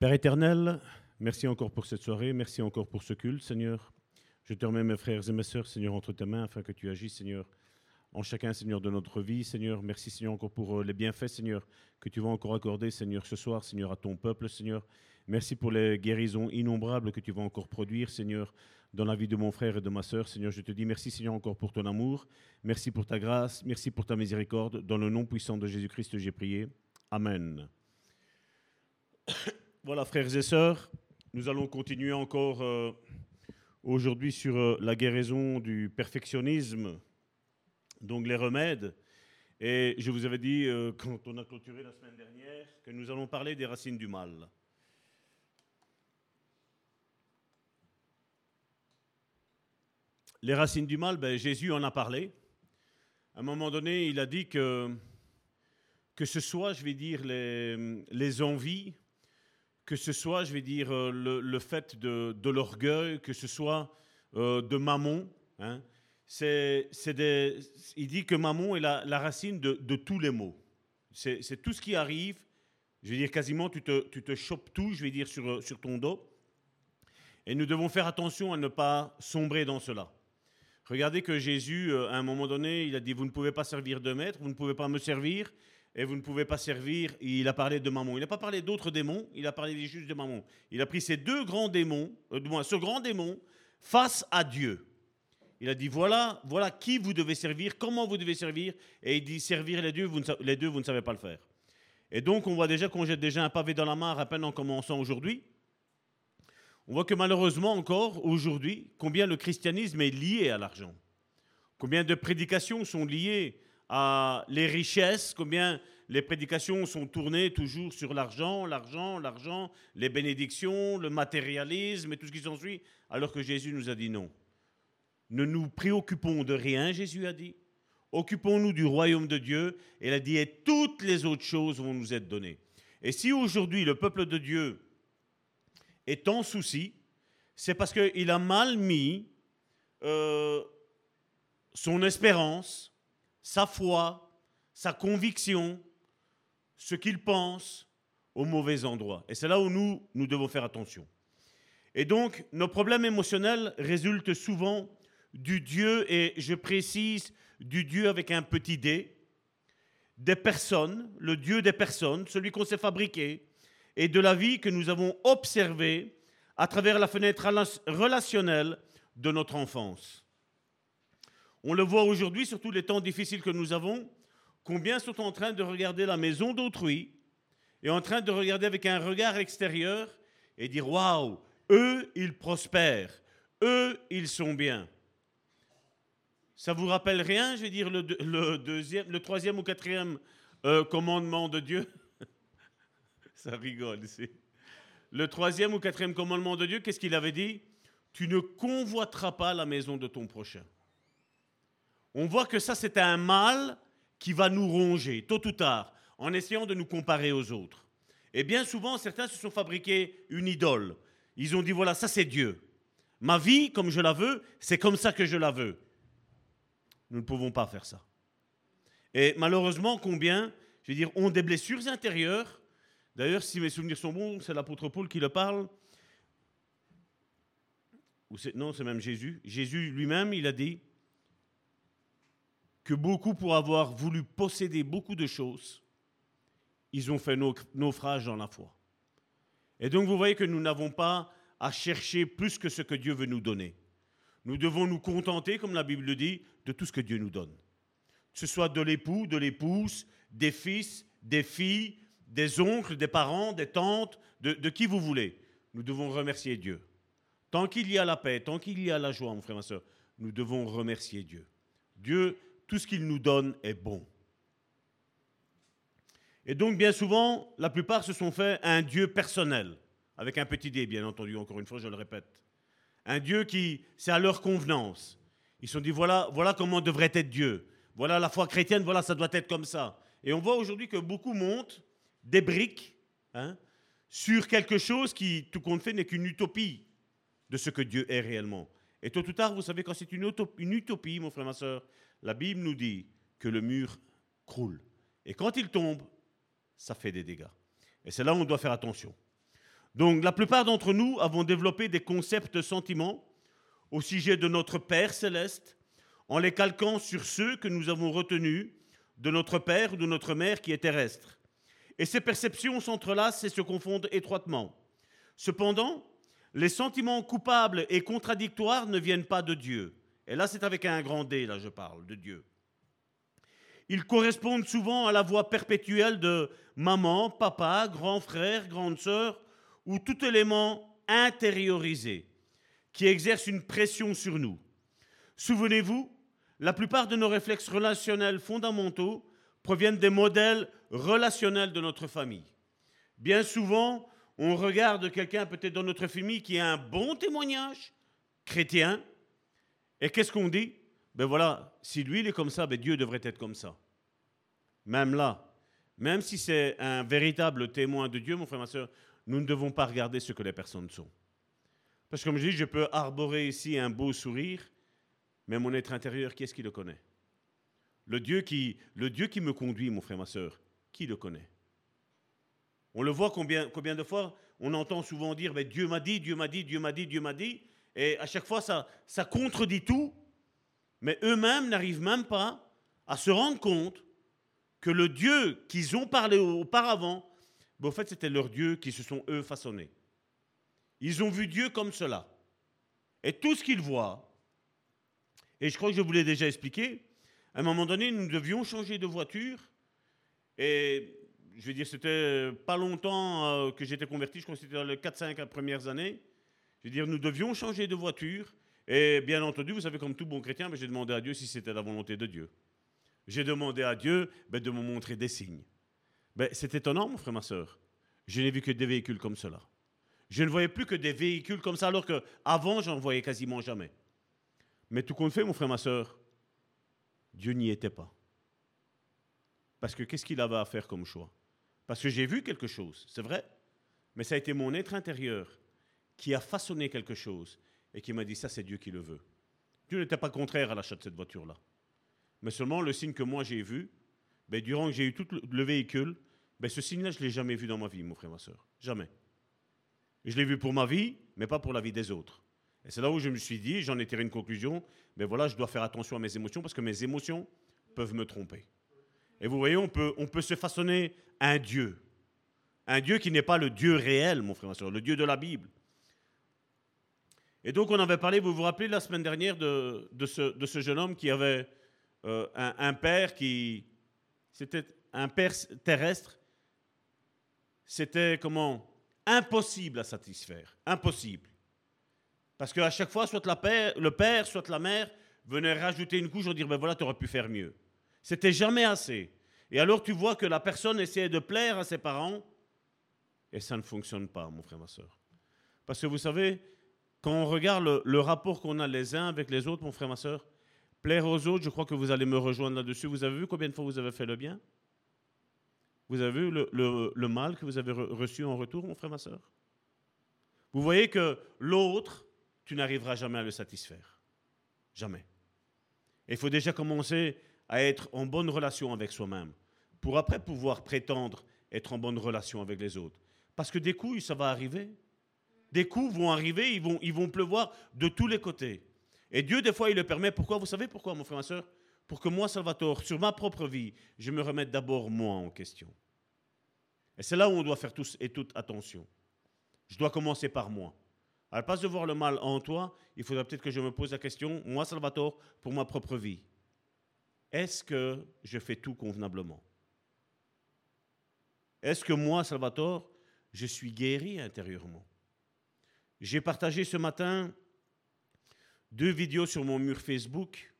Père éternel, merci encore pour cette soirée, merci encore pour ce culte, Seigneur. Je te remets mes frères et mes sœurs, Seigneur, entre tes mains, afin que tu agisses, Seigneur, en chacun, Seigneur, de notre vie, Seigneur. Merci, Seigneur, encore pour euh, les bienfaits, Seigneur, que tu vas encore accorder, Seigneur, ce soir, Seigneur, à ton peuple, Seigneur. Merci pour les guérisons innombrables que tu vas encore produire, Seigneur, dans la vie de mon frère et de ma sœur. Seigneur, je te dis merci, Seigneur, encore pour ton amour. Merci pour ta grâce. Merci pour ta miséricorde. Dans le nom puissant de Jésus-Christ, j'ai prié. Amen. Voilà, frères et sœurs, nous allons continuer encore euh, aujourd'hui sur euh, la guérison du perfectionnisme, donc les remèdes. Et je vous avais dit, euh, quand on a clôturé la semaine dernière, que nous allons parler des racines du mal. Les racines du mal, ben, Jésus en a parlé. À un moment donné, il a dit que, que ce soit, je vais dire, les, les envies, que ce soit, je vais dire, euh, le, fait de, l'orgueil, que ce soit euh, de mammon. Hein, c'est, il dit que mammon est la, racine de, tous les maux. C'est, tout ce qui arrive, je vais dire quasiment, tu te, tu te chopes tout, je vais dire, sur, sur ton dos. Et nous devons faire attention à ne pas sombrer dans cela. Regardez que Jésus, euh, à un moment donné, il a dit, vous ne pouvez pas servir de maître, vous ne pouvez pas me servir, et vous ne pouvez pas servir. Il a parlé de Mammon. Il n'a pas parlé d'autres démons, il a parlé juges de Mammon. Il a pris ces deux grands démons, euh, du moins ce grand démon, face à Dieu. Il a dit voilà, voilà qui vous devez servir, comment vous devez servir, et il dit servir les deux, vous ne, les deux, vous ne savez pas le faire. Et donc on voit déjà qu'on jette déjà un pavé dans la mare à peine en commençant aujourd'hui. On voit que malheureusement encore aujourd'hui, combien le christianisme est lié à l'argent. Combien de prédications sont liées à les richesses, combien les prédications sont tournées toujours sur l'argent, l'argent, l'argent, les bénédictions, le matérialisme et tout ce qui s'ensuit, alors que Jésus nous a dit non. Ne nous préoccupons de rien, Jésus a dit. Occupons-nous du royaume de Dieu. Et il a dit, et toutes les autres choses vont nous être données. Et si aujourd'hui le peuple de Dieu est en souci, c'est parce qu'il a mal mis euh, son espérance, sa foi, sa conviction, ce qu'il pense au mauvais endroit. Et c'est là où nous, nous devons faire attention. Et donc, nos problèmes émotionnels résultent souvent du Dieu, et je précise, du Dieu avec un petit d, des personnes, le Dieu des personnes, celui qu'on s'est fabriqué, et de la vie que nous avons observée à travers la fenêtre relationnelle de notre enfance. On le voit aujourd'hui, surtout les temps difficiles que nous avons, combien sont en train de regarder la maison d'autrui et en train de regarder avec un regard extérieur et dire Waouh, eux, ils prospèrent, eux, ils sont bien. Ça vous rappelle rien, je vais dire, le, troisième ou quatrième euh, commandement de Dieu? Ça rigole ici. Le troisième ou quatrième commandement de Dieu, qu'est-ce qu'il avait dit? Tu ne convoiteras pas la maison de ton prochain on voit que ça, c'est un mal qui va nous ronger, tôt ou tard, en essayant de nous comparer aux autres. Et bien souvent, certains se sont fabriqués une idole. Ils ont dit, voilà, ça c'est Dieu. Ma vie, comme je la veux, c'est comme ça que je la veux. Nous ne pouvons pas faire ça. Et malheureusement, combien, je veux dire, ont des blessures intérieures. D'ailleurs, si mes souvenirs sont bons, c'est l'apôtre Paul qui le parle. Ou non, c'est même Jésus. Jésus lui-même, il a dit, que beaucoup, pour avoir voulu posséder beaucoup de choses, ils ont fait naufrage dans la foi. Et donc vous voyez que nous n'avons pas à chercher plus que ce que Dieu veut nous donner. Nous devons nous contenter, comme la Bible le dit, de tout ce que Dieu nous donne. Que ce soit de l'époux, de l'épouse, des fils, des filles, des oncles, des parents, des tantes, de, qui vous voulez. Nous devons remercier Dieu. Tant qu'il y a la paix, tant qu'il y a la joie, mon frère, ma soeur, nous devons remercier Dieu. Dieu tout ce qu'il nous donne est bon. Et donc, bien souvent, la plupart se sont fait un Dieu personnel, avec un petit dé, bien entendu, encore une fois, je le répète. Un Dieu qui, c'est à leur convenance. Ils se sont dit, voilà, voilà comment devrait être Dieu. Voilà la foi chrétienne, voilà, ça doit être comme ça. Et on voit aujourd'hui que beaucoup montent des briques hein, sur quelque chose qui, tout compte fait, n'est qu'une utopie de ce que Dieu est réellement. Et tôt ou tard, vous savez, quand c'est une, utopie, mon frère, ma soeur, la Bible nous dit que le mur croule. Et quand il tombe, ça fait des dégâts. Et c'est là où on doit faire attention. Donc la plupart d'entre nous avons développé des concepts sentiments au sujet de notre Père céleste en les calquant sur ceux que nous avons retenus de notre Père ou de notre Mère qui est terrestre. Et ces perceptions s'entrelacent et se confondent étroitement. Cependant, les sentiments coupables et contradictoires ne viennent pas de Dieu. Et là, c'est avec un grand D, là je parle, de Dieu. Ils correspondent souvent à la voix perpétuelle de maman, papa, grand frère, grande sœur, ou tout élément intériorisé qui exerce une pression sur nous. Souvenez-vous, la plupart de nos réflexes relationnels fondamentaux proviennent des modèles relationnels de notre famille. Bien souvent, on regarde quelqu'un peut-être dans notre famille qui a un bon témoignage chrétien, et qu'est-ce qu'on dit? Ben voilà, si lui il est comme ça, ben Dieu devrait être comme ça. Même là, même si c'est un véritable témoin de Dieu, mon frère, ma soeur, nous ne devons pas regarder ce que les personnes sont. Parce que comme je dis, je peux arborer ici un beau sourire, mais mon être intérieur, qui est-ce qui le connaît? Le Dieu, qui, le Dieu qui me conduit, mon frère, ma soeur, qui le connaît? On le voit combien, combien de fois? On entend souvent dire mais Dieu m'a dit, Dieu m'a dit, Dieu m'a dit, Dieu m'a dit, et à chaque fois ça, contredit tout, mais eux-mêmes n'arrivent même pas à se rendre compte que le Dieu qu'ils ont parlé auparavant, ben, au fait c'était leur Dieu qui se sont eux façonnés. Ils ont vu Dieu comme cela. Et tout ce qu'ils voient, et je crois que je vous l'ai déjà expliqué, à un moment donné, nous devions changer de voiture. Et je veux dire, c'était pas longtemps euh, que j'étais converti, je crois que c'était les 4-5 premières années. Je veux dire, nous devions changer de voiture. Et bien entendu, vous savez, comme tout bon chrétien, ben, j'ai demandé à Dieu si c'était la volonté de Dieu. J'ai demandé à Dieu ben, de me montrer des signes. Ben, c'est étonnant, mon frère, ma soeur. Je n'ai vu que des véhicules comme cela. Je ne voyais plus que des véhicules comme ça, alors qu'avant, j'en voyais quasiment jamais. Mais tout compte fait, mon frère, ma soeur, Dieu n'y était pas. Parce que qu'est-ce qu'il avait à faire comme choix? Parce que j'ai vu quelque chose, c'est vrai, mais ça a été mon être intérieur qui a façonné quelque chose et qui m'a dit ça, c'est Dieu qui le veut. Dieu n'était pas contraire à l'achat de cette voiture-là. Mais seulement le signe que moi j'ai vu, ben, durant que j'ai eu tout le véhicule, ben, ce signe-là, je ne l'ai jamais vu dans ma vie, mon frère, ma soeur. Jamais. Je l'ai vu pour ma vie, mais pas pour la vie des autres. Et c'est là où je me suis dit, j'en ai tiré une conclusion, mais voilà, je dois faire attention à mes émotions parce que mes émotions peuvent me tromper. Et vous voyez, on peut, on peut se façonner un Dieu. Un Dieu qui n'est pas le Dieu réel, mon frère, ma soeur, le Dieu de la Bible. Et donc on avait parlé, vous vous rappelez la semaine dernière de, ce, jeune homme qui avait euh, un, père qui... C'était un père terrestre. C'était comment? Impossible à satisfaire. Impossible. Parce qu'à chaque fois, soit la le père, soit la mère venait rajouter une couche en dire ben voilà, tu aurais pu faire mieux. C'était jamais assez. Et alors tu vois que la personne essayait de plaire à ses parents et ça ne fonctionne pas, mon frère, ma soeur. Parce que vous savez, quand on regarde le, rapport qu'on a les uns avec les autres, mon frère, ma soeur, plaire aux autres, je crois que vous allez me rejoindre là-dessus. Vous avez vu combien de fois vous avez fait le bien? Vous avez vu le, mal que vous avez reçu en retour, mon frère, ma soeur Vous voyez que l'autre, tu n'arriveras jamais à le satisfaire. Jamais. Il faut déjà commencer à être en bonne relation avec soi-même pour après pouvoir prétendre être en bonne relation avec les autres. Parce que des coups, ça va arriver. Des coups vont arriver, ils vont, ils vont pleuvoir de tous les côtés. Et Dieu, des fois, il le permet. Pourquoi? Vous savez pourquoi, mon frère, ma soeur? Pour que moi, Salvatore, sur ma propre vie, je me remette d'abord moi en question. Et c'est là où on doit faire tous et toutes attention. Je dois commencer par moi. À la place de voir le mal en toi, il faudrait peut-être que je me pose la question, moi Salvatore, pour ma propre vie, est-ce que je fais tout convenablement? Est-ce que moi, Salvatore, je suis guéri intérieurement? J'ai partagé ce matin deux vidéos sur mon mur Facebook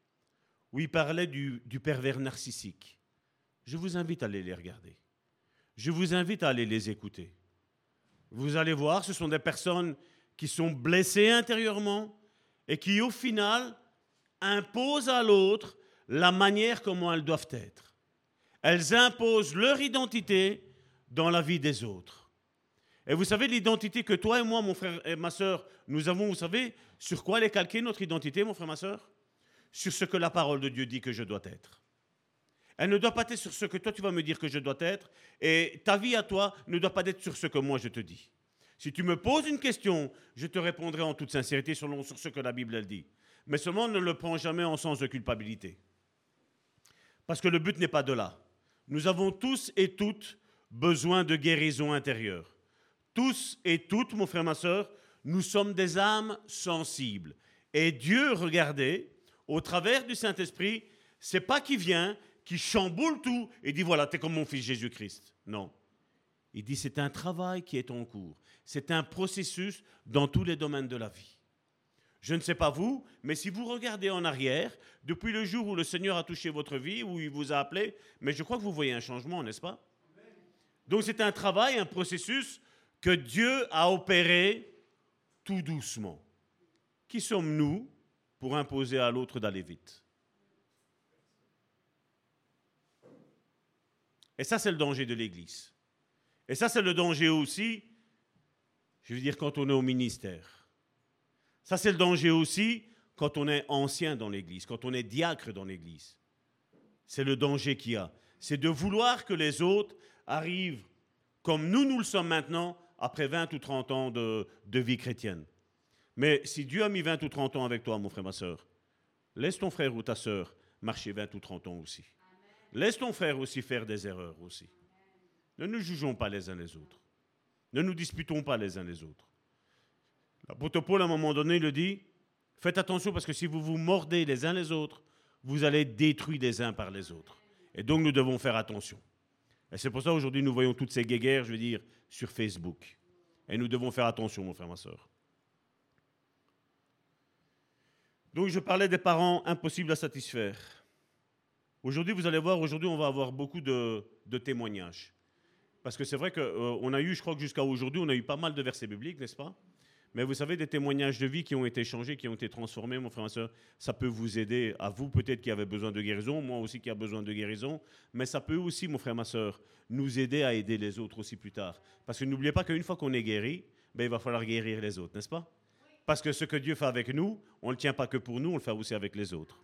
où il parlait du, pervers narcissique. Je vous invite à aller les regarder. Je vous invite à aller les écouter. Vous allez voir, ce sont des personnes qui sont blessés intérieurement et qui, au final, imposent à l'autre la manière comment elles doivent être. Elles imposent leur identité dans la vie des autres. Et vous savez, l'identité que toi et moi, mon frère et ma soeur, nous avons, vous savez, sur quoi elle est calquée notre identité, mon frère, ma soeur Sur ce que la parole de Dieu dit que je dois être. Elle ne doit pas être sur ce que toi tu vas me dire que je dois être, et ta vie à toi ne doit pas être sur ce que moi je te dis. Si tu me poses une question, je te répondrai en toute sincérité selon sur ce que la Bible elle dit. Mais seulement ne le prends jamais en sens de culpabilité. Parce que le but n'est pas de là. Nous avons tous et toutes besoin de guérison intérieure. Tous et toutes, mon frère, ma soeur, nous sommes des âmes sensibles. Et Dieu, regardez, au travers du Saint-Esprit, c'est pas qui vient, qui chamboule tout et dit voilà, tu es comme mon fils Jésus-Christ. Non. Il dit c'est un travail qui est en cours. C'est un processus dans tous les domaines de la vie. Je ne sais pas vous, mais si vous regardez en arrière, depuis le jour où le Seigneur a touché votre vie, où il vous a appelé, mais je crois que vous voyez un changement, n'est-ce pas? Donc c'est un travail, un processus que Dieu a opéré tout doucement. Qui sommes-nous pour imposer à l'autre d'aller vite? Et ça, c'est le danger de l'Église. Et ça, c'est le danger aussi, je veux dire, quand on est au ministère. Ça, c'est le danger aussi quand on est ancien dans l'Église, quand on est diacre dans l'Église. C'est le danger qu'il y a. C'est de vouloir que les autres arrivent comme nous, nous le sommes maintenant, après 20 ou 30 ans de, vie chrétienne. Mais si Dieu a mis 20 ou 30 ans avec toi, mon frère, ma soeur, laisse ton frère ou ta soeur marcher 20 ou 30 ans aussi. Laisse ton frère aussi faire des erreurs aussi. Ne nous jugeons pas les uns les autres. Ne nous disputons pas les uns les autres. L'apôtre Paul, à un moment donné, le dit, faites attention parce que si vous vous mordez les uns les autres, vous allez être détruits les uns par les autres. Et donc nous devons faire attention. Et c'est pour ça aujourd'hui nous voyons toutes ces guéguerres, je veux dire, sur Facebook. Et nous devons faire attention, mon frère, ma soeur. Donc je parlais des parents impossibles à satisfaire. Aujourd'hui, vous allez voir, aujourd'hui, on va avoir beaucoup de, témoignages. Parce que c'est vrai qu'on euh, a eu, je crois que jusqu'à aujourd'hui, on a eu pas mal de versets bibliques, n'est-ce pas? Mais vous savez, des témoignages de vie qui ont été changés, qui ont été transformés, mon frère, ma soeur, ça peut vous aider, à vous peut-être qui avez besoin de guérison, moi aussi qui a besoin de guérison, mais ça peut aussi, mon frère, ma soeur, nous aider à aider les autres aussi plus tard. Parce que n'oubliez pas qu'une fois qu'on est guéri, ben, il va falloir guérir les autres, n'est-ce pas? Parce que ce que Dieu fait avec nous, on ne le tient pas que pour nous, on le fait aussi avec les autres.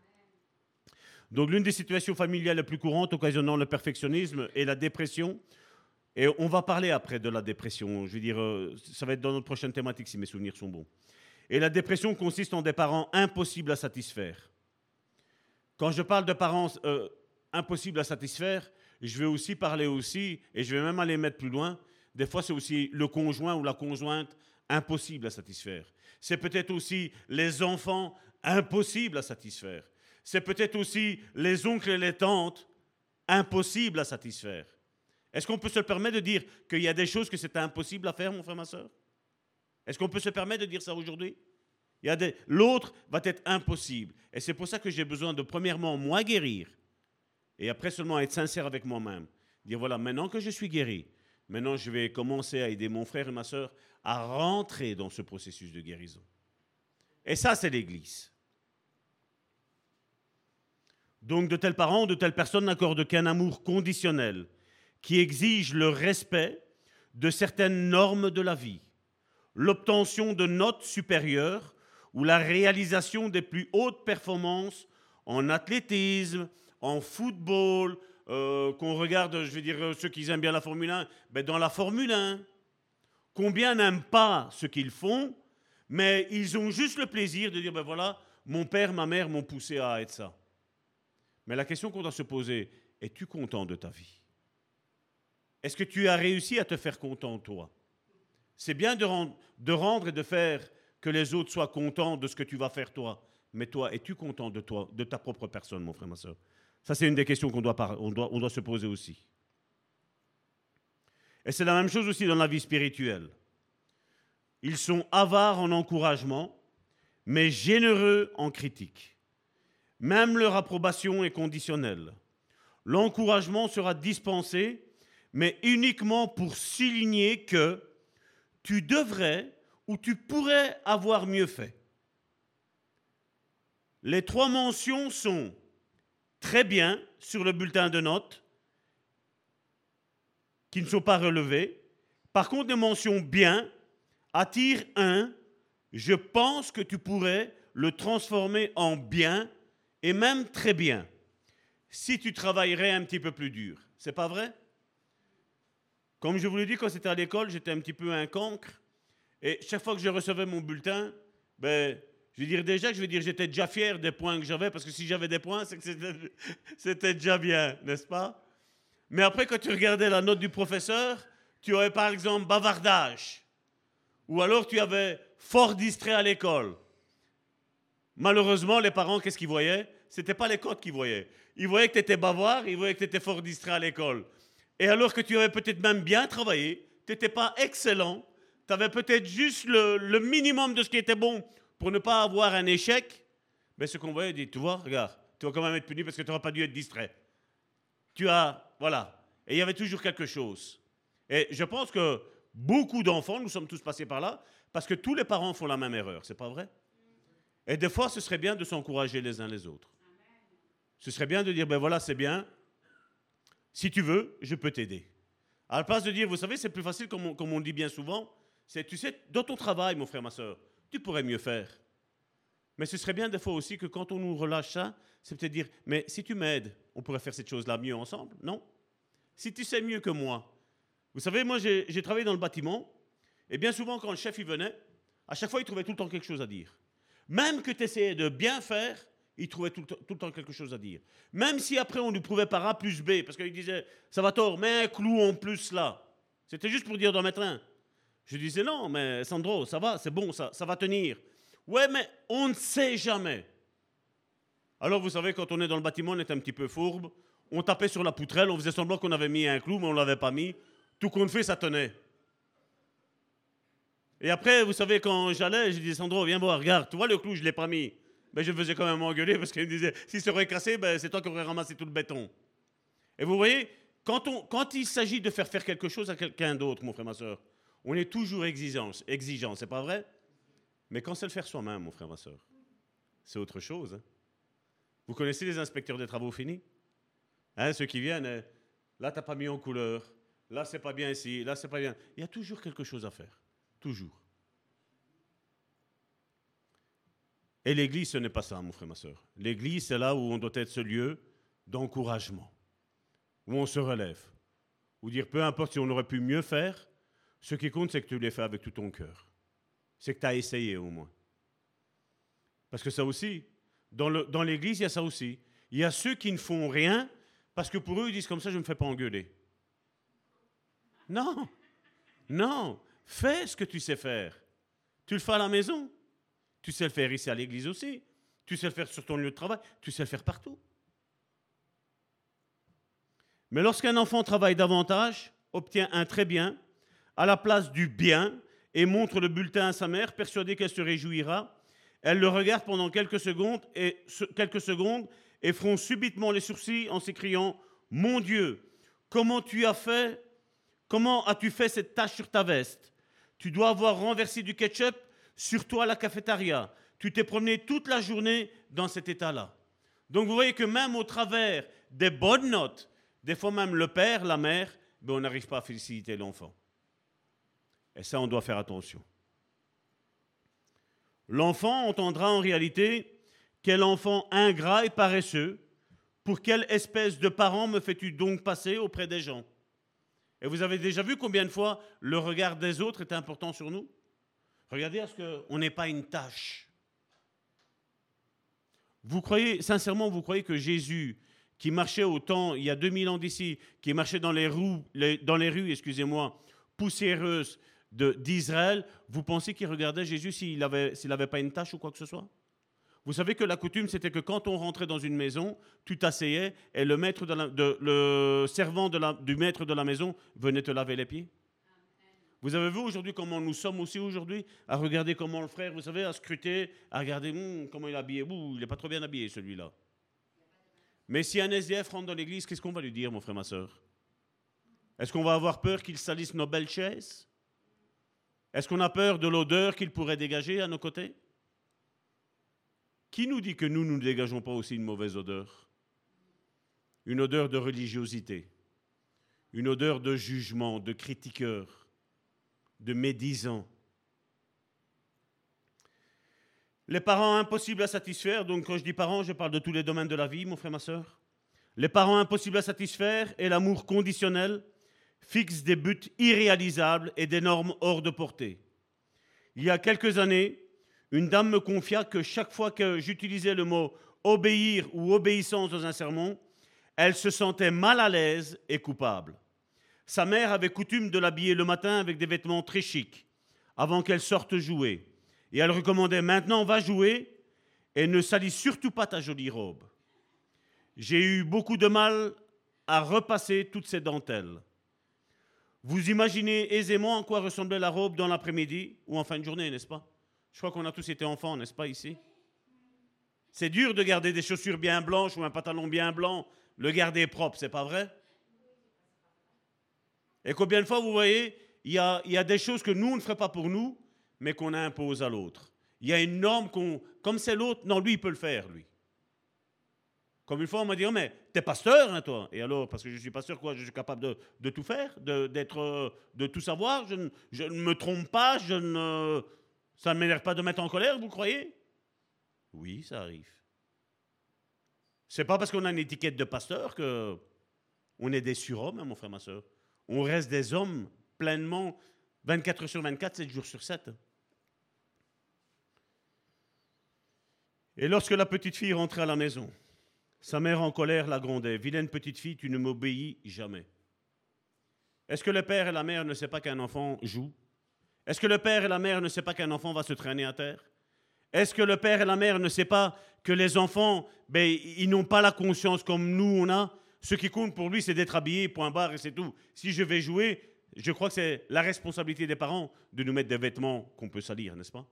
Donc l'une des situations familiales les plus courantes occasionnant le perfectionnisme est la dépression. Et on va parler après de la dépression. Je veux dire, euh, ça va être dans notre prochaine thématique si mes souvenirs sont bons. Et la dépression consiste en des parents impossibles à satisfaire. Quand je parle de parents euh, impossibles à satisfaire, je vais aussi parler aussi, et je vais même aller mettre plus loin, des fois c'est aussi le conjoint ou la conjointe impossible à satisfaire. C'est peut-être aussi les enfants impossibles à satisfaire c'est peut-être aussi les oncles et les tantes impossibles à satisfaire. Est-ce qu'on peut se permettre de dire qu'il y a des choses que c'est impossible à faire, mon frère, ma soeur? Est-ce qu'on peut se permettre de dire ça aujourd'hui? Des... L'autre va être impossible. Et c'est pour ça que j'ai besoin de, premièrement, moi guérir, et après seulement être sincère avec moi-même. Dire, voilà, maintenant que je suis guéri, maintenant je vais commencer à aider mon frère et ma soeur à rentrer dans ce processus de guérison. Et ça, c'est l'Église. Donc de tels parents, de telles personnes n'accordent qu'un amour conditionnel qui exige le respect de certaines normes de la vie, l'obtention de notes supérieures ou la réalisation des plus hautes performances en athlétisme, en football, euh, qu'on regarde, je veux dire, ceux qui aiment bien la Formule 1, ben dans la Formule 1. Combien n'aiment pas ce qu'ils font, mais ils ont juste le plaisir de dire, ben voilà, mon père, ma mère m'ont poussé à être ça. Mais la question qu'on doit se poser, es-tu content de ta vie? Est-ce que tu as réussi à te faire content, toi? C'est bien de rendre, et de faire que les autres soient contents de ce que tu vas faire, toi. Mais toi, es-tu content de toi, de ta propre personne, mon frère, ma soeur? Ça, c'est une des questions qu'on doit, on doit, on doit se poser aussi. Et c'est la même chose aussi dans la vie spirituelle. Ils sont avares en encouragement, mais généreux en critique. Même leur approbation est conditionnelle. L'encouragement sera dispensé, mais uniquement pour souligner que tu devrais ou tu pourrais avoir mieux fait. Les trois mentions sont très bien sur le bulletin de notes, qui ne sont pas relevées. Par contre, les mentions bien attirent un, je pense que tu pourrais le transformer en bien et même très bien, si tu travaillerais un petit peu plus dur. C'est pas vrai? Comme je vous l'ai dit, quand c'était à l'école, j'étais un petit peu un cancre. Et chaque fois que je recevais mon bulletin, ben, je vais dire déjà je vais dire j'étais déjà fier des points que j'avais, parce que si j'avais des points, que c'était déjà bien, n'est-ce pas? Mais après, quand tu regardais la note du professeur, tu avais par exemple bavardage, ou alors tu avais fort distrait à l'école. Malheureusement, les parents, qu'est-ce qu'ils voyaient? C'était pas les codes qu'ils voyaient. Ils voyaient que tu étais bavard, ils voyaient que tu étais fort distrait à l'école. Et alors que tu avais peut-être même bien travaillé, tu n'étais pas excellent, tu avais peut-être juste le, minimum de ce qui était bon pour ne pas avoir un échec, mais ce qu'on voyait, dit, tu vois, regarde, tu vas quand même être puni parce que tu n'auras pas dû être distrait. Tu as, voilà. Et il y avait toujours quelque chose. Et je pense que beaucoup d'enfants, nous sommes tous passés par là, parce que tous les parents font la même erreur, c'est pas vrai? Et des fois, ce serait bien de s'encourager les uns les autres. Ce serait bien de dire, ben voilà, c'est bien, si tu veux, je peux t'aider. À la place de dire, vous savez, c'est plus facile, comme on, comme on dit bien souvent, c'est, tu sais, dans ton travail, mon frère, ma soeur, tu pourrais mieux faire. Mais ce serait bien des fois aussi que quand on nous relâche ça, c'est peut-être dire, mais si tu m'aides, on pourrait faire cette chose-là mieux ensemble, non? Si tu sais mieux que moi. Vous savez, moi j'ai travaillé dans le bâtiment, et bien souvent quand le chef y venait, à chaque fois il trouvait tout le temps quelque chose à dire. Même que tu essayais de bien faire, il trouvait tout le, temps, quelque chose à dire. Même si après on lui prouvait par A plus B, parce qu'il disait, ça va tort, mets un clou en plus là. C'était juste pour dire d'en mettre un. Je disais, non, mais Sandro, ça va, c'est bon, ça, ça va tenir. Ouais, mais on ne sait jamais. Alors, vous savez, quand on est dans le bâtiment, on est un petit peu fourbe. On tapait sur la poutrelle, on faisait semblant qu'on avait mis un clou, mais on ne l'avait pas mis. Tout compte fait, ça tenait. Et après, vous savez, quand j'allais, je disais, Sandro, viens voir, regarde, tu vois le clou, je ne l'ai pas mis. Mais je faisais quand même engueuler parce qu'il me disait, si ça aurait cassé, ben, c'est toi qui aurais ramassé tout le béton. Et vous voyez, quand, on, quand il s'agit de faire faire quelque chose à quelqu'un d'autre, mon frère, ma soeur, on est toujours exigeant, exigeant c'est pas vrai? Mais quand c'est le faire soi-même, mon frère, ma soeur, c'est autre chose. Hein. Vous connaissez les inspecteurs des travaux finis? Hein, Ceux qui viennent, là, hein, là, t'as pas mis en couleur, là, c'est pas bien ici, là, c'est pas bien. Il y a toujours quelque chose à faire. Toujours. Et l'Église, ce n'est pas ça, mon frère, ma soeur. L'Église, c'est là où on doit être ce lieu d'encouragement, où on se relève, où dire peu importe si on aurait pu mieux faire, ce qui compte, c'est que tu l'aies fait avec tout ton cœur. C'est que tu as essayé au moins. Parce que ça aussi, dans l'Église, il y a ça aussi. Il y a ceux qui ne font rien parce que pour eux, ils disent comme ça, je ne me fais pas engueuler. Non, non, fais ce que tu sais faire. Tu le fais à la maison. Tu sais le faire ici à l'église aussi. Tu sais le faire sur ton lieu de travail. Tu sais le faire partout. Mais lorsqu'un enfant travaille davantage, obtient un très bien, à la place du bien et montre le bulletin à sa mère, persuadée qu'elle se réjouira. Elle le regarde pendant quelques secondes et, quelques secondes et fronce subitement les sourcils en s'écriant Mon Dieu, comment tu as fait Comment as-tu fait cette tâche sur ta veste? Tu dois avoir renversé du ketchup sur toi à la cafétéria. Tu t'es promené toute la journée dans cet état-là. Donc vous voyez que même au travers des bonnes notes, des fois même le père, la mère, ben on n'arrive pas à féliciter l'enfant. Et ça, on doit faire attention. L'enfant entendra en réalité quel enfant ingrat et paresseux, pour quelle espèce de parent me fais-tu donc passer auprès des gens? Et vous avez déjà vu combien de fois le regard des autres est important sur nous? Regardez à ce qu'on n'est pas une tâche. Vous croyez, sincèrement, vous croyez que Jésus, qui marchait au temps, il y a 2000 ans d'ici, qui marchait dans les, rues, excusez-moi, poussiéreuses, d'Israël, vous pensez qu'il regardait Jésus s'il n'avait pas une tâche ou quoi que ce soit? Vous savez que la coutume, c'était que quand on rentrait dans une maison, tu t'asseyais et le, maître le servant du maître de la maison venait te laver les pieds? Vous avez vu aujourd'hui comment nous sommes aussi aujourd'hui À regarder comment le frère, vous savez, à scruter, à regarder hum, comment il est habillé. il n'est pas trop bien habillé celui-là. Mais si un SDF rentre dans l'église, qu'est-ce qu'on va lui dire, mon frère, ma soeur Est-ce qu'on va avoir peur qu'il salisse nos belles chaises? Est-ce qu'on a peur de l'odeur qu'il pourrait dégager à nos côtés? Qui nous dit que nous, nous ne dégageons pas aussi une mauvaise odeur? Une odeur de religiosité, une odeur de jugement, de critiqueur, de médisant. Les parents impossibles à satisfaire, donc quand je dis parents, je parle de tous les domaines de la vie, mon frère, ma soeur. Les parents impossibles à satisfaire et l'amour conditionnel fixe des buts irréalisables et des normes hors de portée. Il y a quelques années, une dame me confia que chaque fois que j'utilisais le mot obéir ou obéissance dans un sermon, elle se sentait mal à l'aise et coupable. Sa mère avait coutume de l'habiller le matin avec des vêtements très chics, avant qu'elle sorte jouer. Et elle recommandait maintenant va jouer et ne salis surtout pas ta jolie robe. J'ai eu beaucoup de mal à repasser toutes ces dentelles. Vous imaginez aisément en quoi ressemblait la robe dans l'après-midi ou en fin de journée, n'est-ce pas? Je crois qu'on a tous été enfants, n'est-ce pas, ici? C'est dur de garder des chaussures bien blanches ou un pantalon bien blanc, le garder propre, c'est pas vrai? Et combien de fois, vous voyez, il y a, y a des choses que nous, on ne ferait pas pour nous, mais qu'on impose à l'autre. Il y a une norme qu'on, comme c'est l'autre, non, lui, il peut le faire, lui. Comme une fois, on m'a dit, oh, mais t'es pasteur, hein, toi Et alors, parce que je suis pasteur, quoi, je suis capable de, tout faire, de, d'être, euh, de tout savoir, je ne, je ne, me trompe pas, je ne, ça ne m'énerve pas de mettre en colère, vous croyez? Oui, ça arrive. C'est pas parce qu'on a une étiquette de pasteur que on est des surhommes, hein, mon frère, ma soeur. On reste des hommes pleinement 24 heures sur 24, 7 jours sur 7. Et lorsque la petite fille rentrait à la maison, sa mère en colère la grondait. Vilaine petite fille, tu ne m'obéis jamais. Est-ce que le père et la mère ne savent pas qu'un enfant joue? Est-ce que le père et la mère ne savent pas qu'un enfant va se traîner à terre? Est-ce que le père et la mère ne savent pas que les enfants, ben, ils n'ont pas la conscience comme nous on a? Ce qui compte pour lui, c'est d'être habillé, point barre, et c'est tout. Si je vais jouer, je crois que c'est la responsabilité des parents de nous mettre des vêtements qu'on peut salir, n'est-ce pas?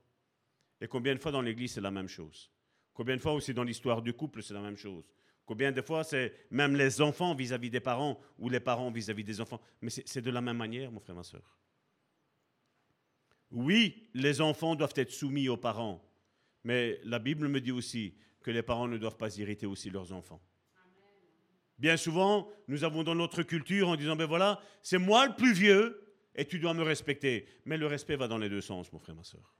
Et combien de fois dans l'Église, c'est la même chose? Combien de fois aussi dans l'histoire du couple, c'est la même chose? Combien de fois c'est même les enfants vis-à-vis des parents ou les parents vis-à-vis des enfants? Mais c'est de la même manière, mon frère, ma soeur. Oui, les enfants doivent être soumis aux parents, mais la Bible me dit aussi que les parents ne doivent pas irriter aussi leurs enfants. Bien souvent, nous avons dans notre culture en disant, ben voilà, c'est moi le plus vieux et tu dois me respecter. Mais le respect va dans les deux sens, mon frère, ma soeur.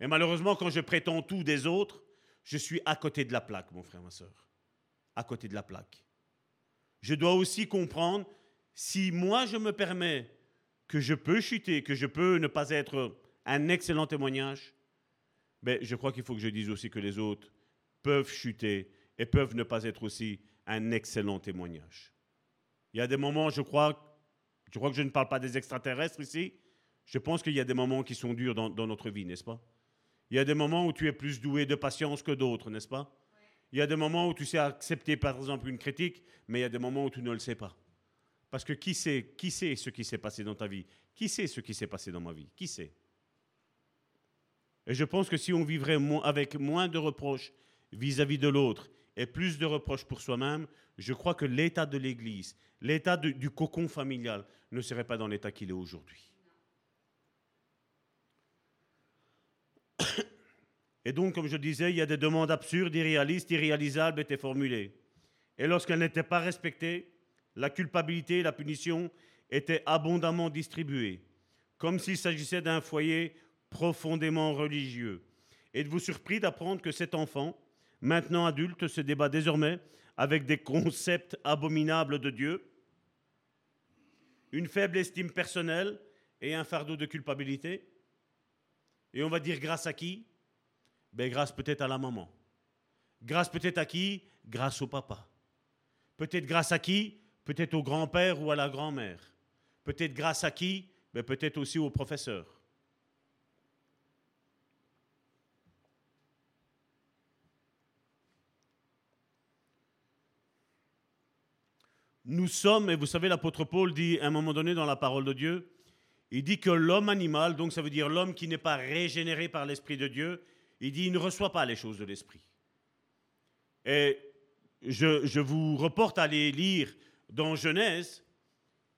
Et malheureusement, quand je prétends tout des autres, je suis à côté de la plaque, mon frère, ma soeur. À côté de la plaque. Je dois aussi comprendre, si moi je me permets que je peux chuter, que je peux ne pas être un excellent témoignage, ben, je crois qu'il faut que je dise aussi que les autres peuvent chuter et peuvent ne pas être aussi un excellent témoignage. Il y a des moments, je crois, je crois que je ne parle pas des extraterrestres ici, je pense qu'il y a des moments qui sont durs dans, notre vie, n'est-ce pas? Il y a des moments où tu es plus doué de patience que d'autres, n'est-ce pas? Il y a des moments où tu sais accepter, par exemple, une critique, mais il y a des moments où tu ne le sais pas. Parce que qui sait, qui sait ce qui s'est passé dans ta vie? Qui sait ce qui s'est passé dans ma vie? Qui sait? Et je pense que si on vivrait avec moins de reproches vis-à-vis de l'autre et plus de reproches pour soi-même, je crois que l'état de l'Église, l'état du cocon familial ne serait pas dans l'état qu'il est aujourd'hui. Et donc, comme je disais, il y a des demandes absurdes, irréalistes, irréalisables étaient formulées. Et lorsqu'elles n'étaient pas respectées, la culpabilité et la punition étaient abondamment distribuées, comme s'il s'agissait d'un foyer profondément religieux. Êtes-vous surpris d'apprendre que cet enfant, maintenant adulte, se débat désormais avec des concepts abominables de Dieu, une faible estime personnelle et un fardeau de culpabilité et on va dire grâce à qui? Ben, Grâce peut-être à la maman. Grâce peut-être à qui? Grâce au papa. Peut-être grâce à qui? Peut-être au grand-père ou à la grand-mère. Peut-être grâce à qui? Ben, Peut-être aussi au professeur. Nous sommes, et vous savez, l'apôtre Paul dit à un moment donné dans la parole de Dieu, il dit que l'homme animal, donc ça veut dire l'homme qui n'est pas régénéré par l'Esprit de Dieu, il dit il ne reçoit pas les choses de l'Esprit. Et je, vous reporte à aller lire dans Genèse,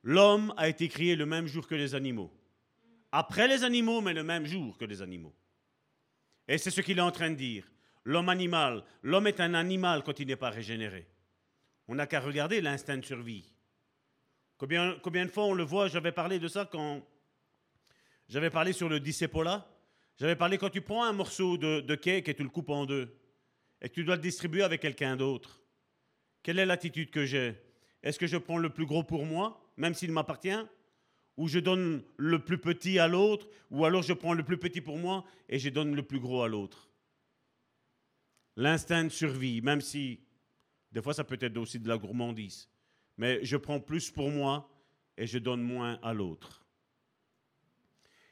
l'homme a été créé le même jour que les animaux. Après les animaux, mais le même jour que les animaux. Et c'est ce qu'il est en train de dire. L'homme animal, l'homme est un animal quand il n'est pas régénéré. On n'a qu'à regarder l'instinct de survie. Combien, combien de fois on le voit, j'avais parlé de ça quand j'avais parlé sur le dissépola. J'avais parlé quand tu prends un morceau de, cake et tu le coupes en deux et que tu dois le distribuer avec quelqu'un d'autre. Quelle est l'attitude que j'ai? Est-ce que je prends le plus gros pour moi, même s'il m'appartient? Où je donne le plus petit à l'autre, ou alors je prends le plus petit pour moi et je donne le plus gros à l'autre? L'instinct de survie, même si des fois ça peut être aussi de la gourmandise, mais je prends plus pour moi et je donne moins à l'autre.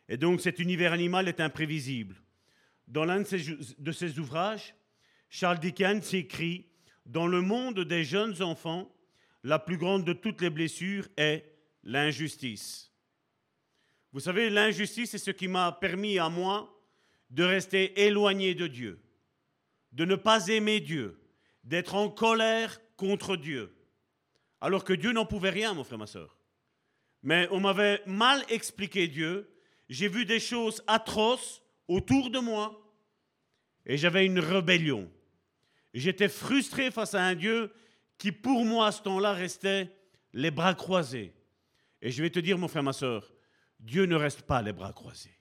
Et donc cet univers animal est imprévisible. Dans l'un de ses, ouvrages, Charles Dickens écrit Dans le monde des jeunes enfants, la plus grande de toutes les blessures est l'injustice. Vous savez, l'injustice est ce qui m'a permis à moi de rester éloigné de Dieu, de ne pas aimer Dieu, d'être en colère contre Dieu, alors que Dieu n'en pouvait rien, mon frère, ma soeur. Mais on m'avait mal expliqué Dieu, j'ai vu des choses atroces autour de moi, et j'avais une rébellion. J'étais frustré face à un Dieu qui, pour moi, à ce temps-là, restait les bras croisés. Et je vais te dire, mon frère, ma soeur, Dieu ne reste pas les bras croisés.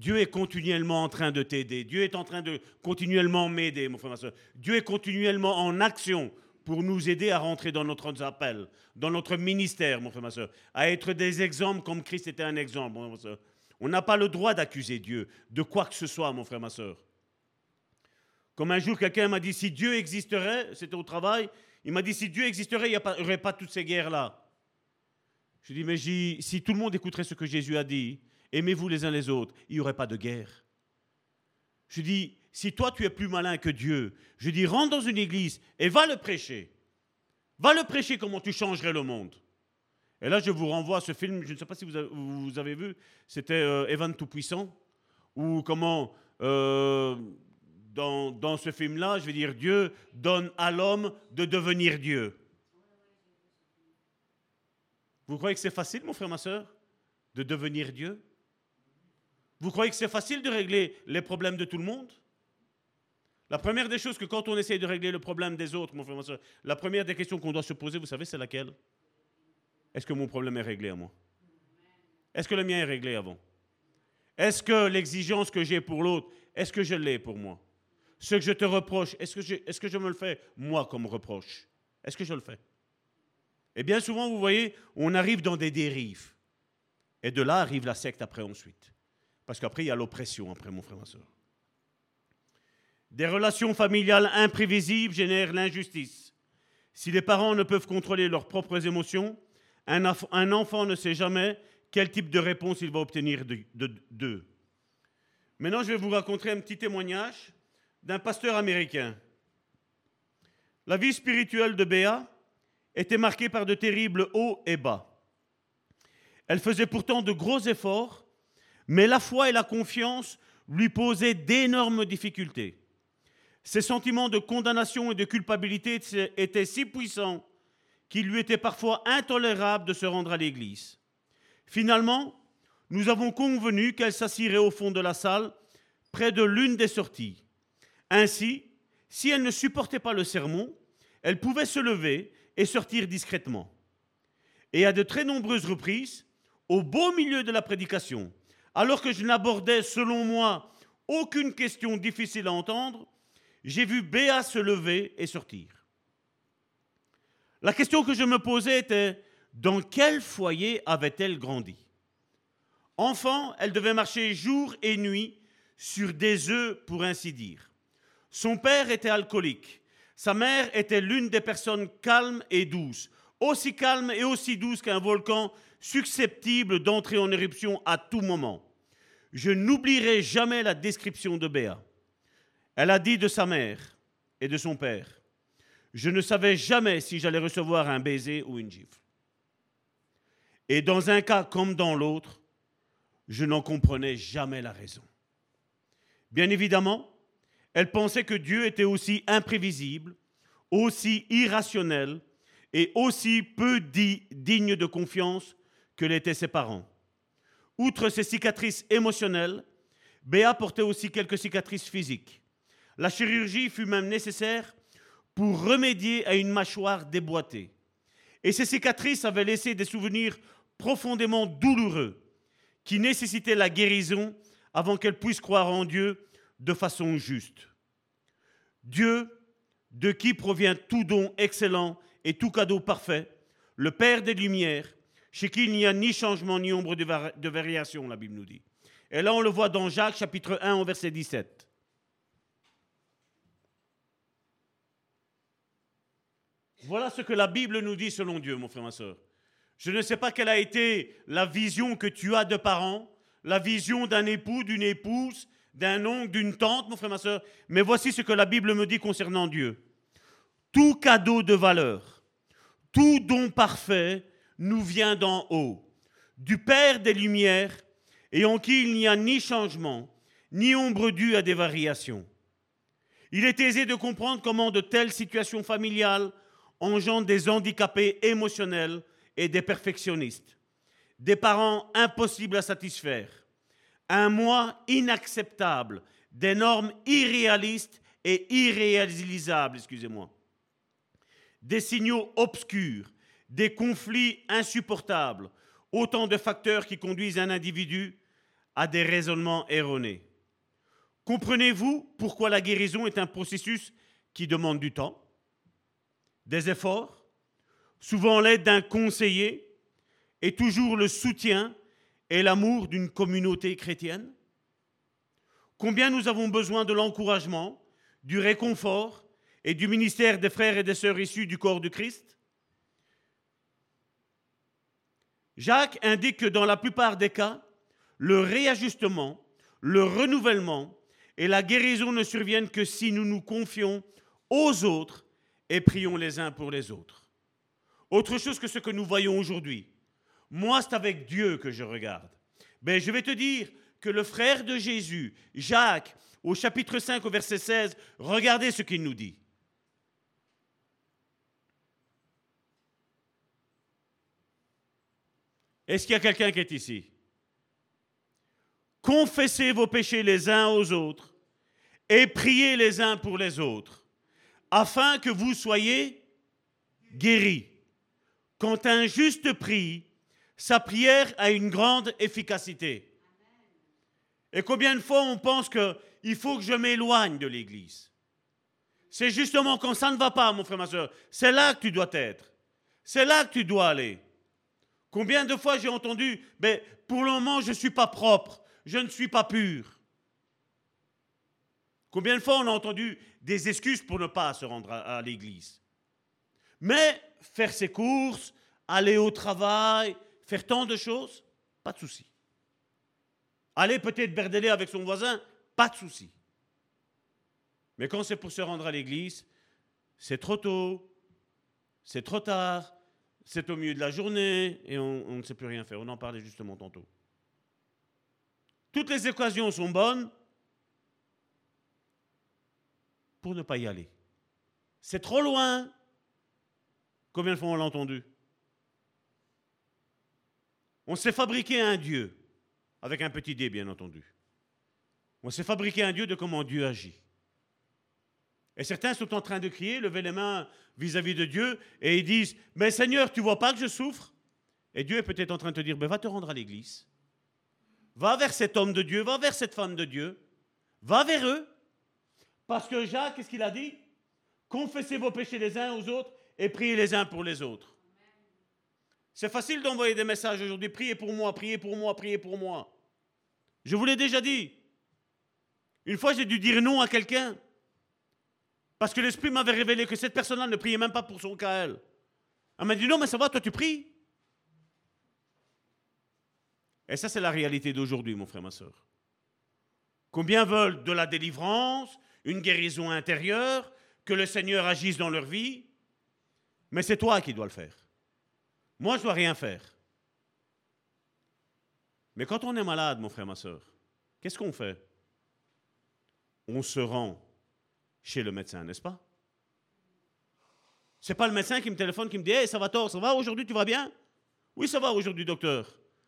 Dieu est continuellement en train de t'aider. Dieu est en train de continuellement m'aider, mon frère, ma soeur. Dieu est continuellement en action pour nous aider à rentrer dans notre appel, dans notre ministère, mon frère, ma soeur, à être des exemples comme Christ était un exemple, mon frère. On n'a pas le droit d'accuser Dieu de quoi que ce soit, mon frère, ma soeur. Comme un jour, quelqu'un m'a dit, si Dieu existerait, c'était au travail, il m'a dit, si Dieu existerait, il n'y aurait pas toutes ces guerres-là. Je dis, mais si tout le monde écouterait ce que Jésus a dit, aimez-vous les uns les autres, il n'y aurait pas de guerre. Je dis, si toi tu es plus malin que Dieu, je dis, rentre dans une église et va le prêcher. Va le prêcher comment tu changerais le monde. Et là, je vous renvoie à ce film, je ne sais pas si vous avez, vu, c'était euh, Evan Tout-Puissant, ou comment euh, dans, ce film-là, je vais dire, Dieu donne à l'homme de devenir Dieu. Vous croyez que c'est facile, mon frère, ma soeur, de devenir Dieu? Vous croyez que c'est facile de régler les problèmes de tout le monde? La première des choses que quand on essaye de régler le problème des autres, la première des questions qu'on doit se poser, vous savez, c'est laquelle? Est-ce que mon problème est réglé à moi? Est-ce que le mien est réglé avant? Est-ce que l'exigence que j'ai pour l'autre, est-ce que je l'ai pour moi? Ce que je te reproche, est-ce que, je, est-ce que je me le fais moi comme reproche? Est-ce que je le fais? Et bien souvent, vous voyez, on arrive dans des dérives. Et de là arrive la secte après ensuite. Parce qu'après, il y a l'oppression, après, mon frère, ma soeur. Des relations familiales imprévisibles génèrent l'injustice. Si les parents ne peuvent contrôler leurs propres émotions, un, un enfant ne sait jamais quel type de réponse il va obtenir d'eux. Maintenant, je vais vous raconter un petit témoignage d'un pasteur américain. La vie spirituelle de Béa était marquée par de terribles hauts et bas. Elle faisait pourtant de gros efforts, mais la foi et la confiance lui posaient d'énormes difficultés. Ses sentiments de condamnation et de culpabilité étaient si puissants qu'il lui était parfois intolérable de se rendre à l'église. Finalement, nous avons convenu qu'elle s'assirait au fond de la salle, près de l'une des sorties. Ainsi, si elle ne supportait pas le sermon, elle pouvait se lever et sortir discrètement. Et à de très nombreuses reprises, au beau milieu de la prédication, alors que je n'abordais, selon moi, aucune question difficile à entendre, j'ai vu Béa se lever et sortir. La question que je me posais était, dans quel foyer avait-elle grandi? Enfant, elle devait marcher jour et nuit sur des œufs, pour ainsi dire. Son père était alcoolique. Sa mère était l'une des personnes calmes et douces, aussi calme et aussi douce qu'un volcan susceptible d'entrer en éruption à tout moment. Je n'oublierai jamais la description de Béa. Elle a dit de sa mère et de son père, je ne savais jamais si j'allais recevoir un baiser ou une gifle. Et dans un cas comme dans l'autre, je n'en comprenais jamais la raison. Bien évidemment, elle pensait que Dieu était aussi imprévisible, aussi irrationnel et aussi peu digne de confiance que l'étaient ses parents. Outre ses cicatrices émotionnelles, Béa portait aussi quelques cicatrices physiques. La chirurgie fut même nécessaire pour remédier à une mâchoire déboîtée. Et ces cicatrices avaient laissé des souvenirs profondément douloureux qui nécessitaient la guérison avant qu'elle puisse croire en Dieu de façon juste. Dieu, de qui provient tout don excellent et tout cadeau parfait, le Père des Lumières, chez qui il n'y a ni changement ni ombre de, variation, la Bible nous dit. Et là, on le voit dans Jacques chapitre 1 au verset 17. Voilà ce que la Bible nous dit selon Dieu, mon frère, ma soeur. Je ne sais pas quelle a été la vision que tu as de parents, la vision d'un époux, d'une épouse, d'un oncle, d'une tante, mon frère, ma soeur, mais voici ce que la Bible me dit concernant Dieu. Tout cadeau de valeur, tout don parfait nous vient d'en haut, du Père des Lumières, et en qui il n'y a ni changement, ni ombre due à des variations. Il est aisé de comprendre comment de telles situations familiales engendrent des handicapés émotionnels et des perfectionnistes, des parents impossibles à satisfaire, un moi inacceptable, des normes irréalistes et irréalisables, excusez-moi, des signaux obscurs, des conflits insupportables, autant de facteurs qui conduisent un individu à des raisonnements erronés. Comprenez-vous pourquoi la guérison est un processus qui demande du temps, des efforts, souvent l'aide d'un conseiller et toujours le soutien et l'amour d'une communauté chrétienne? Combien nous avons besoin de l'encouragement, du réconfort et du ministère des frères et des sœurs issus du corps du Christ Jacques indique que dans la plupart des cas, le réajustement, le renouvellement et la guérison ne surviennent que si nous nous confions aux autres et prions les uns pour les autres. Autre chose que ce que nous voyons aujourd'hui. Moi, c'est avec Dieu que je regarde. Ben, je vais te dire que le frère de Jésus, Jacques, au chapitre 5, au verset 16, regardez ce qu'il nous dit. Est-ce qu'il y a quelqu'un qui est ici? Confessez vos péchés les uns aux autres et priez les uns pour les autres, afin que vous soyez guéris. Quand un juste prie, sa prière a une grande efficacité. Et combien de fois on pense qu'il faut que je m'éloigne de l'Église? C'est justement quand ça ne va pas, mon frère, ma soeur. C'est là que tu dois être. C'est là que tu dois aller. Combien de fois j'ai entendu, ben, pour le moment, je ne suis pas propre je ne suis pas pur. Combien de fois on a entendu des excuses pour ne pas se rendre à, l'église? Mais faire ses courses, aller au travail, faire tant de choses, pas de souci. Aller peut-être berdeler avec son voisin, pas de souci. Mais quand c'est pour se rendre à l'église, c'est trop tôt, c'est trop tard, c'est au milieu de la journée et on, ne sait plus rien faire. On en parlait justement tantôt. Toutes les occasions sont bonnes pour ne pas y aller. C'est trop loin. Combien de fois on l'a entendu? On s'est fabriqué un Dieu, avec un petit dé bien entendu. On s'est fabriqué un Dieu de comment Dieu agit. Et certains sont en train de crier, lever les mains vis-à-vis de Dieu, et ils disent, mais Seigneur, tu vois pas que je souffre? Et Dieu est peut-être en train de te dire, mais va te rendre à l'église. Va vers cet homme de Dieu, va vers cette femme de Dieu, va vers eux. Parce que Jacques, qu'est-ce qu'il a dit Confessez vos péchés les uns aux autres et priez les uns pour les autres. C'est facile d'envoyer des messages aujourd'hui, priez pour moi, priez pour moi, priez pour moi. Je vous l'ai déjà dit. Une fois, j'ai dû dire non à quelqu'un. Parce que l'Esprit m'avait révélé que cette personne-là ne priait même pas pour son cas elle. Elle m'a dit non, mais ça va, toi tu pries. Et ça, c'est la réalité d'aujourd'hui, mon frère, ma soeur. Combien veulent de la délivrance, une guérison intérieure, que le Seigneur agisse dans leur vie Mais c'est toi qui dois le faire. Moi, je ne dois rien faire. Mais quand on est malade, mon frère, ma soeur, qu'est-ce qu'on fait? On se rend chez le médecin, n'est-ce pas? C'est pas le médecin qui me téléphone, qui me dit Hey, ça va tort, ça va? Aujourd'hui, tu vas bien? Oui, ça va aujourd'hui, docteur.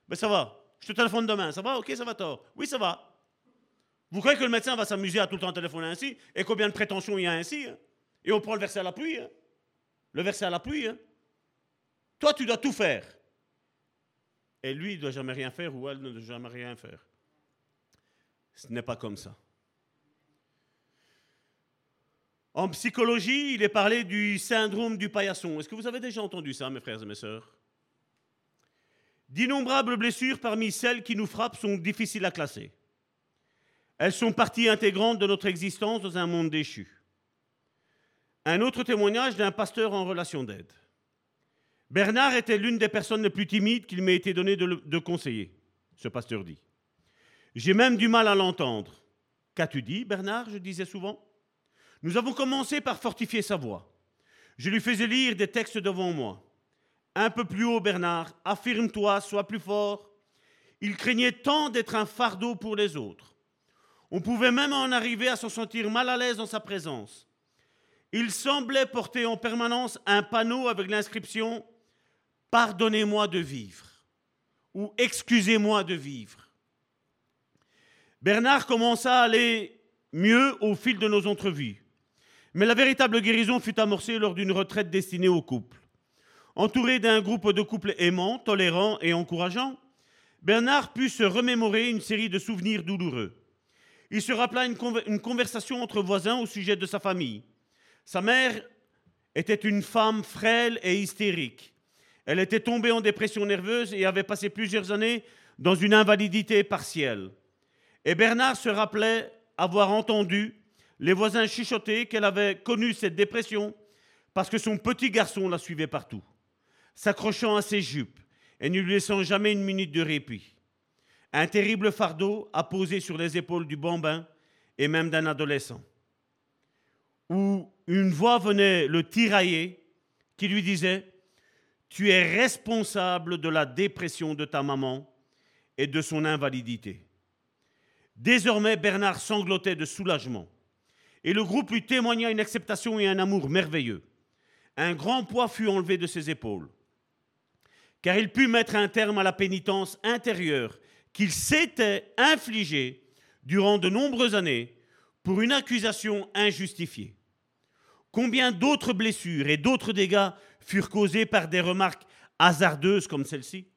Mais ben, ça va. Je te téléphone demain. Ça va? Ok, ça va tort. Oui, ça va. Vous croyez que le médecin va s'amuser à tout le temps téléphoner ainsi? Et combien de prétentions il y a ainsi hein? Et on prend le verset à la pluie. Hein? Le verset à la pluie. Hein? Toi, tu dois tout faire. Et lui, il ne doit jamais rien faire ou elle ne doit jamais rien faire. Ce n'est pas comme ça. En psychologie, il est parlé du syndrome du paillasson. Est-ce que vous avez déjà entendu ça, mes frères et mes sœurs? D'innombrables blessures parmi celles qui nous frappent sont difficiles à classer. Elles sont partie intégrante de notre existence dans un monde déchu. Un autre témoignage d'un pasteur en relation d'aide. Bernard était l'une des personnes les plus timides qu'il m'ait été donné de, de conseiller, ce pasteur dit. J'ai même du mal à l'entendre. Qu'as-tu dit, Bernard? Je disais souvent. Nous avons commencé par fortifier sa voix. Je lui faisais lire des textes devant moi. Un peu plus haut, Bernard, affirme-toi, sois plus fort. Il craignait tant d'être un fardeau pour les autres. On pouvait même en arriver à se sentir mal à l'aise dans sa présence. Il semblait porter en permanence un panneau avec l'inscription Pardonnez-moi de vivre ou Excusez-moi de vivre. Bernard commença à aller mieux au fil de nos entrevues. Mais la véritable guérison fut amorcée lors d'une retraite destinée aux couples. Entouré d'un groupe de couples aimants, tolérants et encourageants, Bernard put se remémorer une série de souvenirs douloureux. Il se rappela une, une, conversation entre voisins au sujet de sa famille. Sa mère était une femme frêle et hystérique. Elle était tombée en dépression nerveuse et avait passé plusieurs années dans une invalidité partielle. Et Bernard se rappelait avoir entendu les voisins chuchotaient qu'elle avait connu cette dépression parce que son petit garçon la suivait partout, s'accrochant à ses jupes et ne lui laissant jamais une minute de répit. Un terrible fardeau a posé sur les épaules du bambin et même d'un adolescent, où une voix venait le tirailler qui lui disait Tu es responsable de la dépression de ta maman et de son invalidité. Désormais, Bernard sanglotait de soulagement et le groupe lui témoigna une acceptation et un amour merveilleux. Un grand poids fut enlevé de ses épaules, car il put mettre un terme à la pénitence intérieure qu'il s'était infligée durant de nombreuses années pour une accusation injustifiée. Combien d'autres blessures et d'autres dégâts furent causés par des remarques hasardeuses comme celle-ci?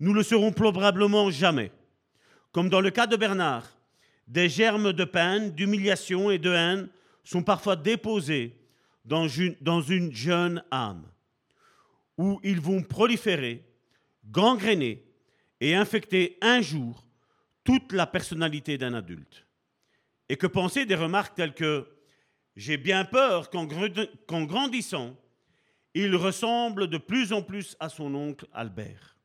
Nous le saurons probablement jamais. Comme dans le cas de Bernard, des germes de peine, d'humiliation et de haine sont parfois déposés dans une, jeune âme, où ils vont proliférer, gangréner et infecter un jour toute la personnalité d'un adulte. Et que penser des remarques telles que j'ai bien peur qu'en grandissant, il ressemble de plus en plus à son oncle Albert.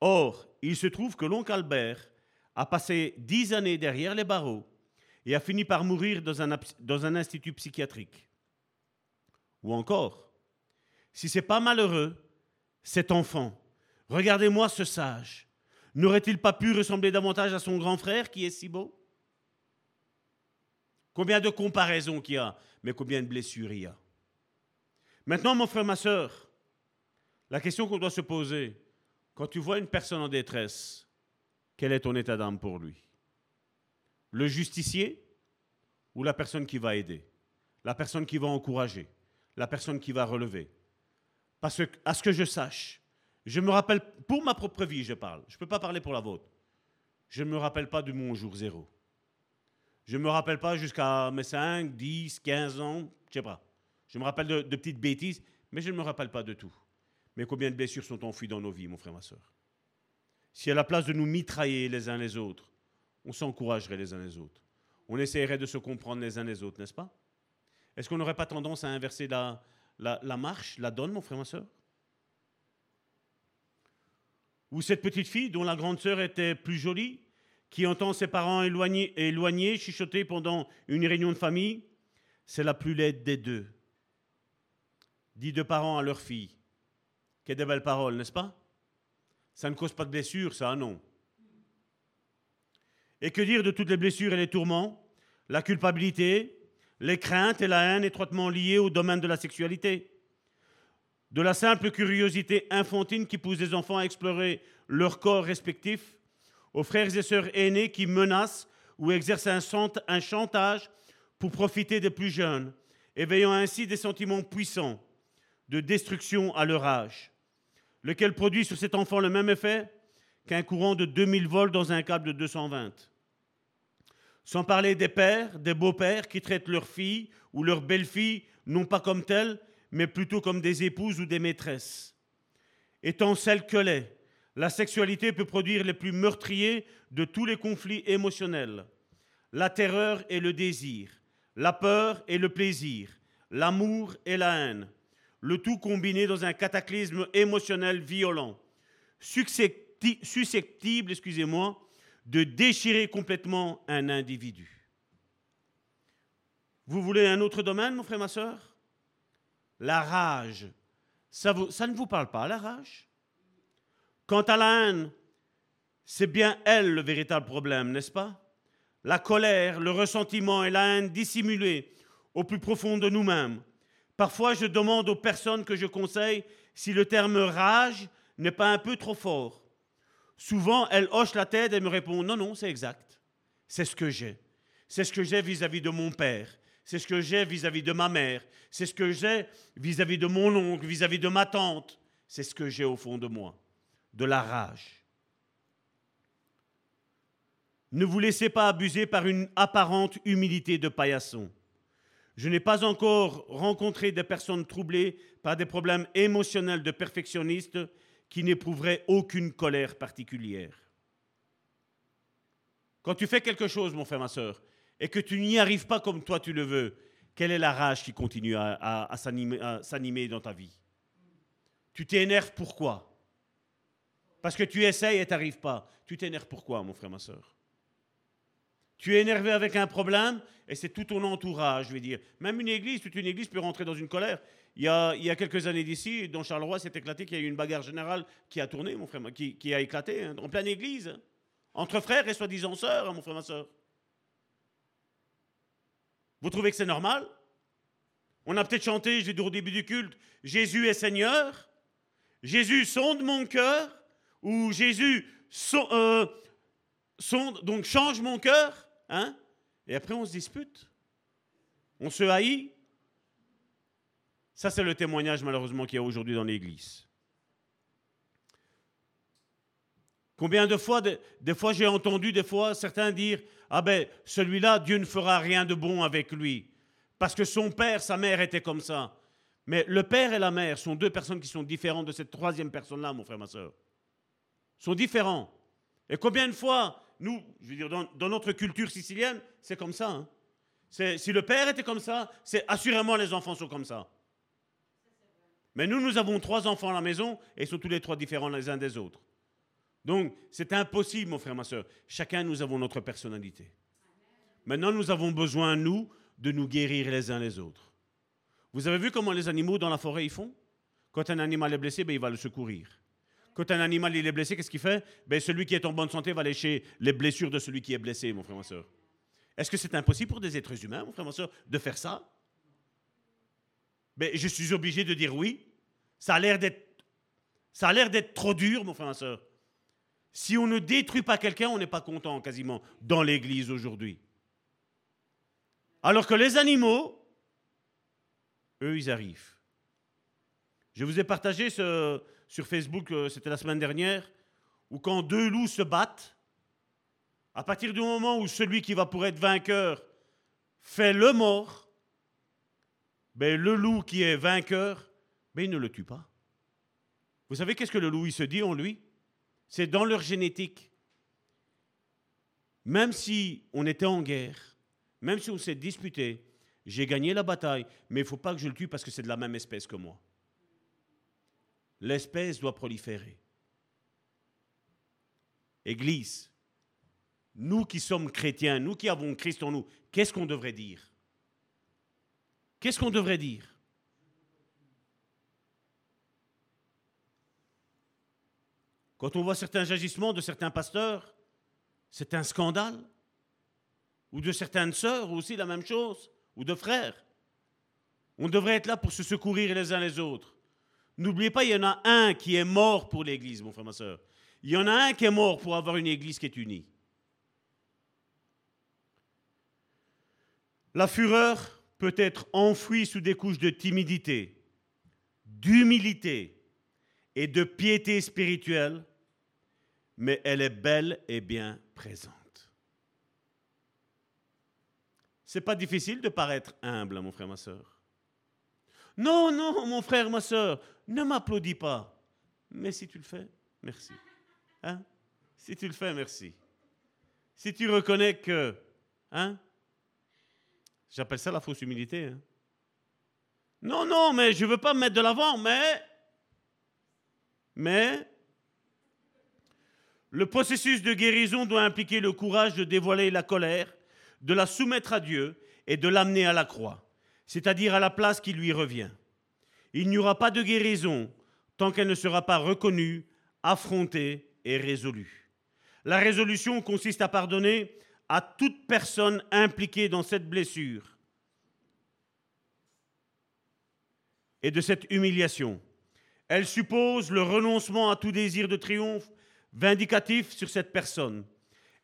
Or, il se trouve que l'oncle Albert a passé dix années derrière les barreaux et a fini par mourir dans un, institut psychiatrique. Ou encore, si c'est pas malheureux, cet enfant, regardez-moi ce sage, n'aurait-il pas pu ressembler davantage à son grand frère qui est si beau? Combien de comparaisons qu'il y a, mais combien de blessures il y a. Maintenant, mon frère, ma soeur, la question qu'on doit se poser, quand tu vois une personne en détresse, quel est ton état d'âme pour lui? Le justicier ou la personne qui va aider? La personne qui va encourager? La personne qui va relever? Parce que, à ce que je sache, je me rappelle, pour ma propre vie, je parle, je ne peux pas parler pour la vôtre. Je ne me rappelle pas de mon jour zéro. Je ne me rappelle pas jusqu'à mes 5, 10, 15 ans, je sais pas. Je me rappelle de, de petites bêtises, mais je ne me rappelle pas de tout. Mais combien de blessures sont enfouies dans nos vies, mon frère, ma soeur si à la place de nous mitrailler les uns les autres, on s'encouragerait les uns les autres, on essaierait de se comprendre les uns les autres, n'est-ce pas? Est-ce qu'on n'aurait pas tendance à inverser la, marche, la donne, mon frère, ma soeur Ou cette petite fille dont la grande sœur était plus jolie, qui entend ses parents éloignés, chuchoter pendant une réunion de famille, c'est la plus laide des deux. Dit de parents à leur fille. Quelle belles paroles, n'est-ce pas? Ça ne cause pas de blessures, ça, non. Et que dire de toutes les blessures et les tourments, la culpabilité, les craintes et la haine étroitement liées au domaine de la sexualité. De la simple curiosité infantine qui pousse les enfants à explorer leur corps respectif, aux frères et sœurs aînés qui menacent ou exercent un chantage pour profiter des plus jeunes, éveillant ainsi des sentiments puissants de destruction à leur âge lequel produit sur cet enfant le même effet qu'un courant de 2000 volts dans un câble de 220. Sans parler des pères, des beaux-pères qui traitent leurs filles ou leurs belles-filles non pas comme telles, mais plutôt comme des épouses ou des maîtresses. Étant celles que l'est La sexualité peut produire les plus meurtriers de tous les conflits émotionnels. La terreur et le désir, la peur et le plaisir, l'amour et la haine, le tout combiné dans un cataclysme émotionnel violent, susceptible, excusez-moi, de déchirer complètement un individu. Vous voulez un autre domaine, mon frère, ma soeur La rage. Ça, ne vous parle pas, la rage? Quant à la haine, c'est bien elle le véritable problème, n'est-ce pas? La colère, le ressentiment et la haine dissimulée au plus profond de nous-mêmes. Parfois, je demande aux personnes que je conseille si le terme rage n'est pas un peu trop fort. Souvent, elles hochent la tête et me répondent non, non, c'est exact. C'est ce que j'ai. C'est ce que j'ai vis-à-vis de mon père. C'est ce que j'ai vis-à-vis de ma mère. C'est ce que j'ai vis-à-vis de mon oncle, vis-à-vis de ma tante. C'est ce que j'ai au fond de moi. De la rage. Ne vous laissez pas abuser par une apparente humilité de paillasson. Je n'ai pas encore rencontré des personnes troublées par des problèmes émotionnels de perfectionnistes qui n'éprouveraient aucune colère particulière. Quand tu fais quelque chose, mon frère, ma soeur, et que tu n'y arrives pas comme toi tu le veux, quelle est la rage qui continue à, s'animer dans ta vie? Tu t'énerves pourquoi? Parce que tu essayes et tu n'arrives pas. Tu t'énerves pourquoi, mon frère, ma soeur Tu es énervé avec un problème et c'est tout ton entourage, je veux dire. Même une église, toute une église peut rentrer dans une colère. Il y a, il y a quelques années d'ici, dans Charleroi, c'est éclaté qu'il y a eu une bagarre générale qui a tourné, mon frère, qui, a éclaté hein, en pleine église, entre frères et soi-disant sœurs, hein, mon frère, ma soeur. Vous trouvez que c'est normal? On a peut-être chanté, j'ai dit au début du culte, Jésus est Seigneur, Jésus sonde mon cœur, ou Jésus euh, sonde, donc change mon cœur, hein? Et après, on se dispute. On se haït. Ça, c'est le témoignage malheureusement qu'il y a aujourd'hui dans l'Église. Combien de fois, des fois j'ai entendu des fois certains dire Ah ben, celui-là, Dieu ne fera rien de bon avec lui. Parce que son père, sa mère étaient comme ça. Mais le père et la mère sont deux personnes qui sont différentes de cette troisième personne-là, mon frère, ma soeur. Sont différents. Et combien de fois nous, je veux dire, dans, notre culture sicilienne, c'est comme ça. Hein. Si le père était comme ça, c'est assurément les enfants sont comme ça. Mais nous, nous avons trois enfants à la maison et ils sont tous les trois différents les uns des autres. Donc, c'est impossible, mon frère, ma soeur. Chacun, nous avons notre personnalité. Maintenant, nous avons besoin, nous, de nous guérir les uns les autres. Vous avez vu comment les animaux dans la forêt, ils font? Quand un animal est blessé, ben, il va le secourir. Quand un animal il est blessé, qu'est-ce qu'il fait? Ben, Celui qui est en bonne santé va lécher les blessures de celui qui est blessé, mon frère, ma soeur. Est-ce que c'est impossible pour des êtres humains, mon frère, ma soeur, de faire ça? Ben, Je suis obligé de dire oui. Ça a l'air d'être, trop dur, mon frère, ma soeur. Si on ne détruit pas quelqu'un, on n'est pas content quasiment dans l'Église aujourd'hui. Alors que les animaux, eux, ils arrivent. Je vous ai partagé ce, sur Facebook, euh, c'était la semaine dernière, où quand deux loups se battent, à partir du moment où celui qui va pour être vainqueur fait le mort, ben le loup qui est vainqueur, ben il ne le tue pas. Vous savez qu'est-ce que le loup il se dit en lui? C'est dans leur génétique. Même si on était en guerre, même si on s'est disputé, j'ai gagné la bataille, mais il ne faut pas que je le tue parce que c'est de la même espèce que moi l'espèce doit proliférer. Église, nous qui sommes chrétiens, nous qui avons Christ en nous, qu'est-ce qu'on devrait dire? Qu'est-ce qu'on devrait dire? Quand on voit certains agissements de certains pasteurs, c'est un scandale. Ou de certaines sœurs, aussi la même chose, ou de frères. On devrait être là pour se secourir les uns les autres. N'oubliez pas, il y en a un qui est mort pour l'Église, mon frère, ma soeur. Il y en a un qui est mort pour avoir une Église qui est unie. La fureur peut être enfouie sous des couches de timidité, d'humilité et de piété spirituelle, mais elle est belle et bien présente. C'est pas difficile de paraître humble, mon frère, ma soeur. Non, non, mon frère, ma soeur, ne m'applaudis pas. Mais si tu le fais, merci. Hein? Si tu le fais, merci. Si tu reconnais que, hein? J'appelle ça la fausse humilité. Hein? Non, non, mais je ne veux pas me mettre de l'avant, mais, mais, le processus de guérison doit impliquer le courage de dévoiler la colère, de la soumettre à Dieu et de l'amener à la croix, c'est-à-dire à la place qui lui revient. Il n'y aura pas de guérison tant qu'elle ne sera pas reconnue, affrontée et résolue. La résolution consiste à pardonner à toute personne impliquée dans cette blessure et de cette humiliation. Elle suppose le renoncement à tout désir de triomphe vindicatif sur cette personne.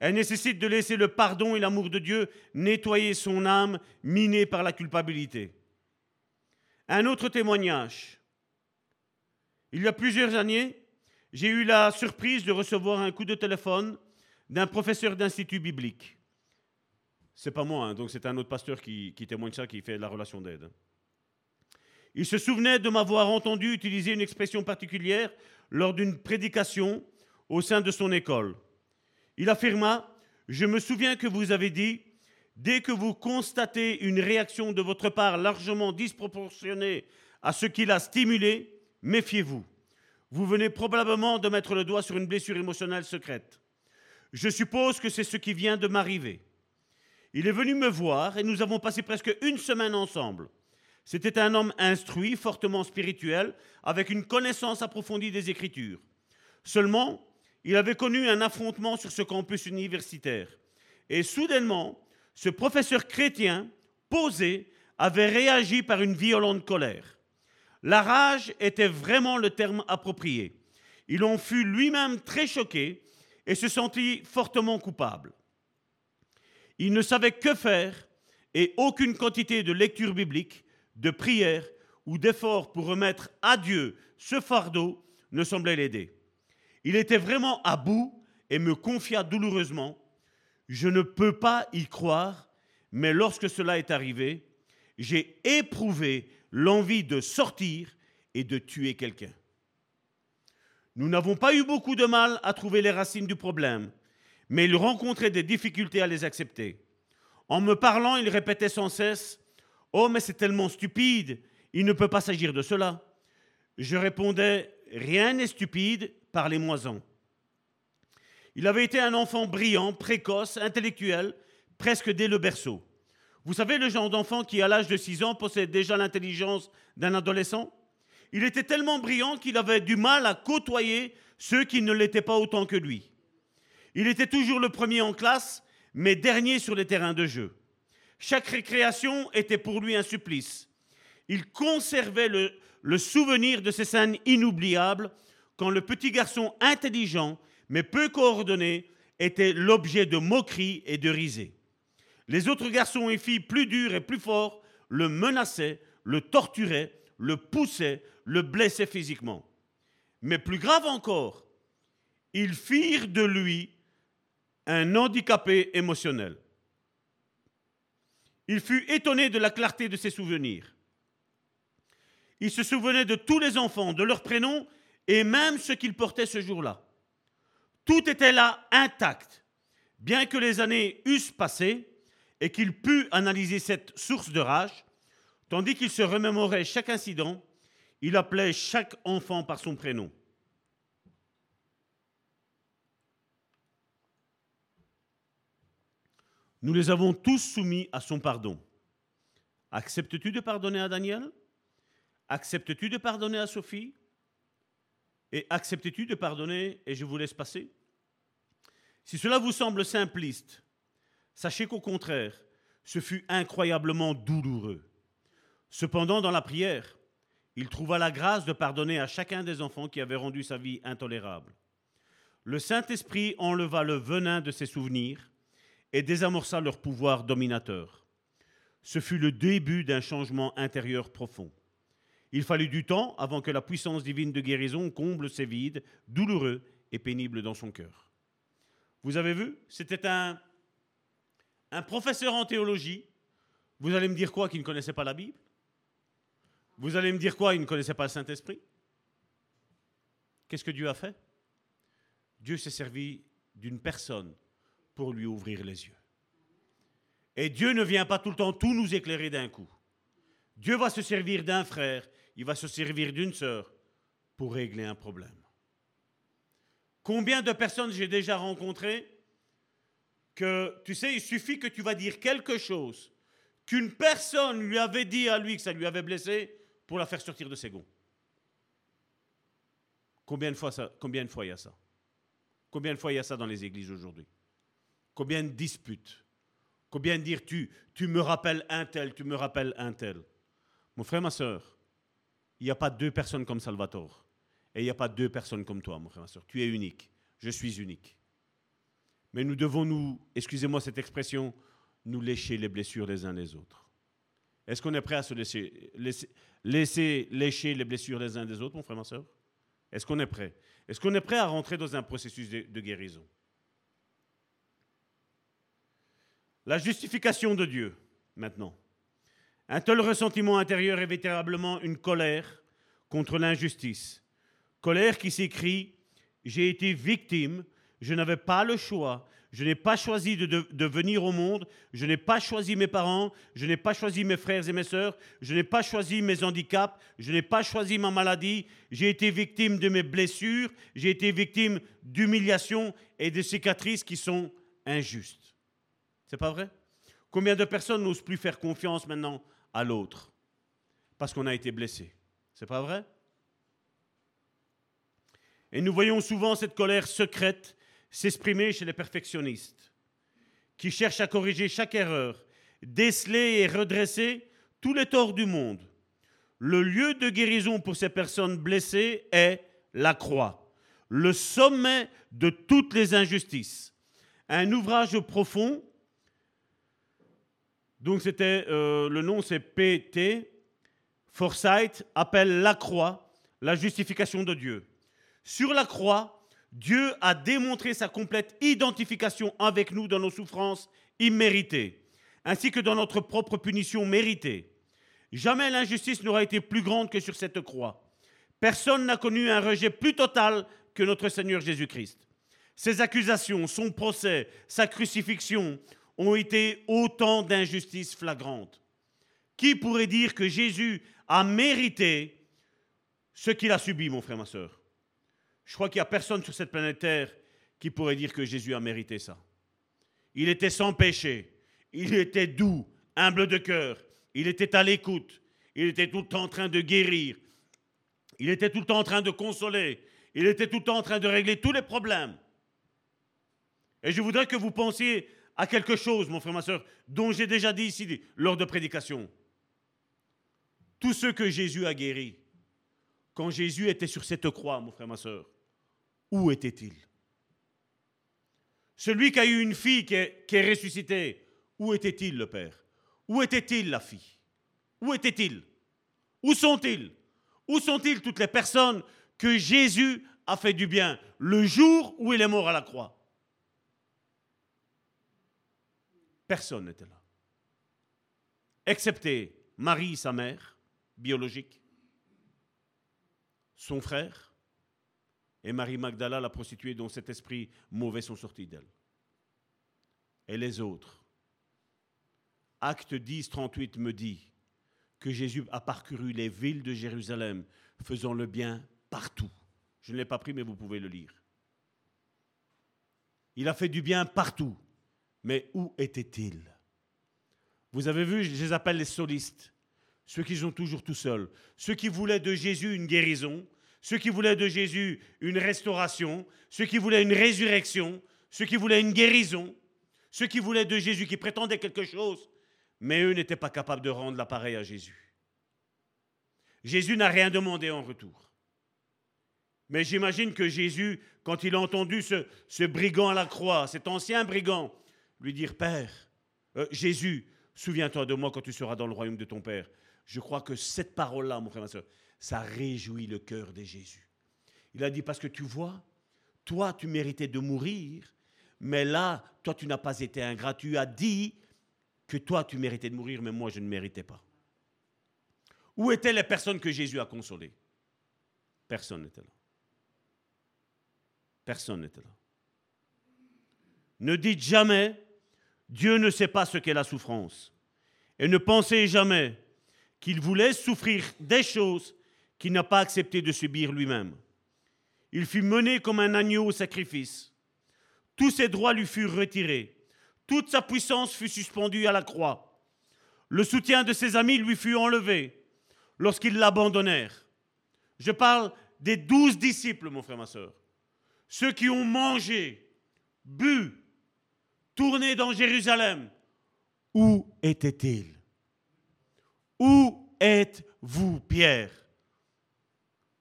Elle nécessite de laisser le pardon et l'amour de Dieu nettoyer son âme minée par la culpabilité. Un autre témoignage. Il y a plusieurs années, j'ai eu la surprise de recevoir un coup de téléphone d'un professeur d'institut biblique. C'est pas moi, hein, donc c'est un autre pasteur qui, qui témoigne ça, qui fait la relation d'aide. Il se souvenait de m'avoir entendu utiliser une expression particulière lors d'une prédication au sein de son école. Il affirma, je me souviens que vous avez dit, dès que vous constatez une réaction de votre part largement disproportionnée à ce qui l'a stimulé, méfiez-vous. Vous venez probablement de mettre le doigt sur une blessure émotionnelle secrète. Je suppose que c'est ce qui vient de m'arriver. Il est venu me voir et nous avons passé presque une semaine ensemble. C'était un homme instruit, fortement spirituel, avec une connaissance approfondie des Écritures. Seulement, il avait connu un affrontement sur ce campus universitaire. Et soudainement, ce professeur chrétien, posé, avait réagi par une violente colère. La rage était vraiment le terme approprié. Il en fut lui-même très choqué et se sentit fortement coupable. Il ne savait que faire et aucune quantité de lecture biblique, de prière ou d'effort pour remettre à Dieu ce fardeau ne semblait l'aider. Il était vraiment à bout et me confia douloureusement, je ne peux pas y croire, mais lorsque cela est arrivé, j'ai éprouvé l'envie de sortir et de tuer quelqu'un. Nous n'avons pas eu beaucoup de mal à trouver les racines du problème, mais il rencontrait des difficultés à les accepter. En me parlant, il répétait sans cesse Oh, mais c'est tellement stupide, il ne peut pas s'agir de cela. Je répondais Rien n'est stupide, parlez-moi-en. Il avait été un enfant brillant, précoce, intellectuel, presque dès le berceau. Vous savez, le genre d'enfant qui, à l'âge de 6 ans, possède déjà l'intelligence d'un adolescent? Il était tellement brillant qu'il avait du mal à côtoyer ceux qui ne l'étaient pas autant que lui. Il était toujours le premier en classe, mais dernier sur les terrains de jeu. Chaque récréation était pour lui un supplice. Il conservait le, le souvenir de ces scènes inoubliables quand le petit garçon intelligent mais peu coordonné était l'objet de moqueries et de risées. Les autres garçons et filles plus durs et plus forts le menaçaient, le torturaient, le poussaient, le blessaient physiquement. Mais plus grave encore, ils firent de lui un handicapé émotionnel. Il fut étonné de la clarté de ses souvenirs. Il se souvenait de tous les enfants, de leurs prénoms et même ce qu'ils portaient ce jour-là. Tout était là intact. Bien que les années eussent passé, et qu'il put analyser cette source de rage, tandis qu'il se remémorait chaque incident, il appelait chaque enfant par son prénom. Nous les avons tous soumis à son pardon. Acceptes-tu de pardonner à Daniel? Acceptes-tu de pardonner à Sophie? Et acceptes-tu de pardonner et je vous laisse passer? Si cela vous semble simpliste, Sachez qu'au contraire, ce fut incroyablement douloureux. Cependant, dans la prière, il trouva la grâce de pardonner à chacun des enfants qui avaient rendu sa vie intolérable. Le Saint-Esprit enleva le venin de ses souvenirs et désamorça leur pouvoir dominateur. Ce fut le début d'un changement intérieur profond. Il fallut du temps avant que la puissance divine de guérison comble ces vides douloureux et pénibles dans son cœur. Vous avez vu C'était un, un professeur en théologie, vous allez me dire quoi qu'il ne connaissait pas la Bible? Vous allez me dire quoi Il ne connaissait pas le Saint-Esprit? Qu'est-ce que Dieu a fait? Dieu s'est servi d'une personne pour lui ouvrir les yeux. Et Dieu ne vient pas tout le temps tout nous éclairer d'un coup. Dieu va se servir d'un frère, il va se servir d'une sœur pour régler un problème. Combien de personnes j'ai déjà rencontrées que, tu sais, il suffit que tu vas dire quelque chose qu'une personne lui avait dit à lui que ça lui avait blessé pour la faire sortir de ses gonds. Combien de fois, ça, combien de fois il y a ça? Combien de fois il y a ça dans les églises aujourd'hui? Combien de disputes? Combien de dire tu, tu me rappelles un tel, tu me rappelles un tel? Mon frère, ma soeur, il n'y a pas deux personnes comme Salvatore. Et il n'y a pas deux personnes comme toi, mon frère, ma soeur. Tu es unique. Je suis unique. Mais nous devons nous, excusez-moi cette expression, nous lécher les blessures les uns les autres. Est-ce qu'on est prêt à se laisser, lécher les blessures les uns des autres, mon frère, ma soeur? Est-ce qu'on est prêt? Est-ce qu'on est prêt à rentrer dans un processus de guérison? La justification de Dieu, maintenant. Un tel ressentiment intérieur est véritablement une colère contre l'injustice. Colère qui s'écrit J'ai été victime, je n'avais pas le choix, je n'ai pas choisi de, venir au monde, je n'ai pas choisi mes parents, je n'ai pas choisi mes frères et mes sœurs, je n'ai pas choisi mes handicaps, je n'ai pas choisi ma maladie, j'ai été victime de mes blessures, j'ai été victime d'humiliations et de cicatrices qui sont injustes. C'est pas vrai? Combien de personnes n'osent plus faire confiance maintenant à l'autre parce qu'on a été blessé C'est pas vrai? Et nous voyons souvent cette colère secrète s'exprimer chez les perfectionnistes qui cherchent à corriger chaque erreur, déceler et redresser tous les torts du monde. Le lieu de guérison pour ces personnes blessées est la croix, le sommet de toutes les injustices. Un ouvrage profond donc c'était euh, le nom c'est PT. Forsyth appelle la croix la justification de Dieu. Sur la croix, Dieu a démontré sa complète identification avec nous dans nos souffrances imméritées, ainsi que dans notre propre punition méritée. Jamais l'injustice n'aura été plus grande que sur cette croix. Personne n'a connu un rejet plus total que notre Seigneur Jésus-Christ. Ses accusations, son procès, sa crucifixion ont été autant d'injustices flagrantes. Qui pourrait dire que Jésus a mérité ce qu'il a subi, mon frère, ma soeur Je crois qu'il n'y a personne sur cette planète Terre qui pourrait dire que Jésus a mérité ça. Il était sans péché, il était doux, humble de cœur, il était à l'écoute, il était tout le temps en train de guérir, il était tout le temps en train de consoler, il était tout le temps en train de régler tous les problèmes. Et je voudrais que vous pensiez à quelque chose, mon frère, ma soeur, dont j'ai déjà dit ici lors de prédication. Tous ceux que Jésus a guéris, quand Jésus était sur cette croix, mon frère, ma soeur, où était-il? Celui qui a eu une fille qui est, ressuscitée, où était-il le Père? Où était-il la fille? Où était-il? Où sont-ils? Où sont-ils toutes les personnes que Jésus a fait du bien le jour où il est mort à la croix? Personne n'était là. Excepté Marie, sa mère, biologique, son frère, et Marie Magdala, la prostituée dont cet esprit mauvais sont sortis d'elle. Et les autres. Acte 10, 38 me dit que Jésus a parcouru les villes de Jérusalem, faisant le bien partout. Je ne l'ai pas pris, mais vous pouvez le lire. Il a fait du bien partout. Mais où était-il Vous avez vu, je les appelle les solistes, ceux qui sont toujours tout seuls, ceux qui voulaient de Jésus une guérison, ceux qui voulaient de Jésus une restauration, ceux qui voulaient une résurrection, ceux qui voulaient une guérison, ceux qui voulaient de Jésus, qui prétendaient quelque chose, mais eux n'étaient pas capables de rendre l'appareil à Jésus. Jésus n'a rien demandé en retour. Mais j'imagine que Jésus, quand il a entendu ce, ce, brigand à la croix, cet ancien brigand, lui dire, Père, euh, Jésus, souviens-toi de moi quand tu seras dans le royaume de ton Père. Je crois que cette parole-là, mon frère, ma soeur, ça réjouit le cœur de Jésus. Il a dit, parce que tu vois, toi, tu méritais de mourir, mais là, toi, tu n'as pas été ingrat. Tu as dit que toi, tu méritais de mourir, mais moi, je ne méritais pas. Où étaient les personnes que Jésus a consolées? Personne n'était là. Personne n'était là. Ne dites jamais, Dieu ne sait pas ce qu'est la souffrance. Et ne pensez jamais qu'il vous laisse souffrir des choses qu'il n'a pas accepté de subir lui-même. Il fut mené comme un agneau au sacrifice. Tous ses droits lui furent retirés. Toute sa puissance fut suspendue à la croix. Le soutien de ses amis lui fut enlevé lorsqu'ils l'abandonnèrent. Je parle des douze disciples, mon frère, ma soeur. Ceux qui ont mangé, bu, tourné dans Jérusalem. Où étaient-ils Où êtes-vous, Pierre?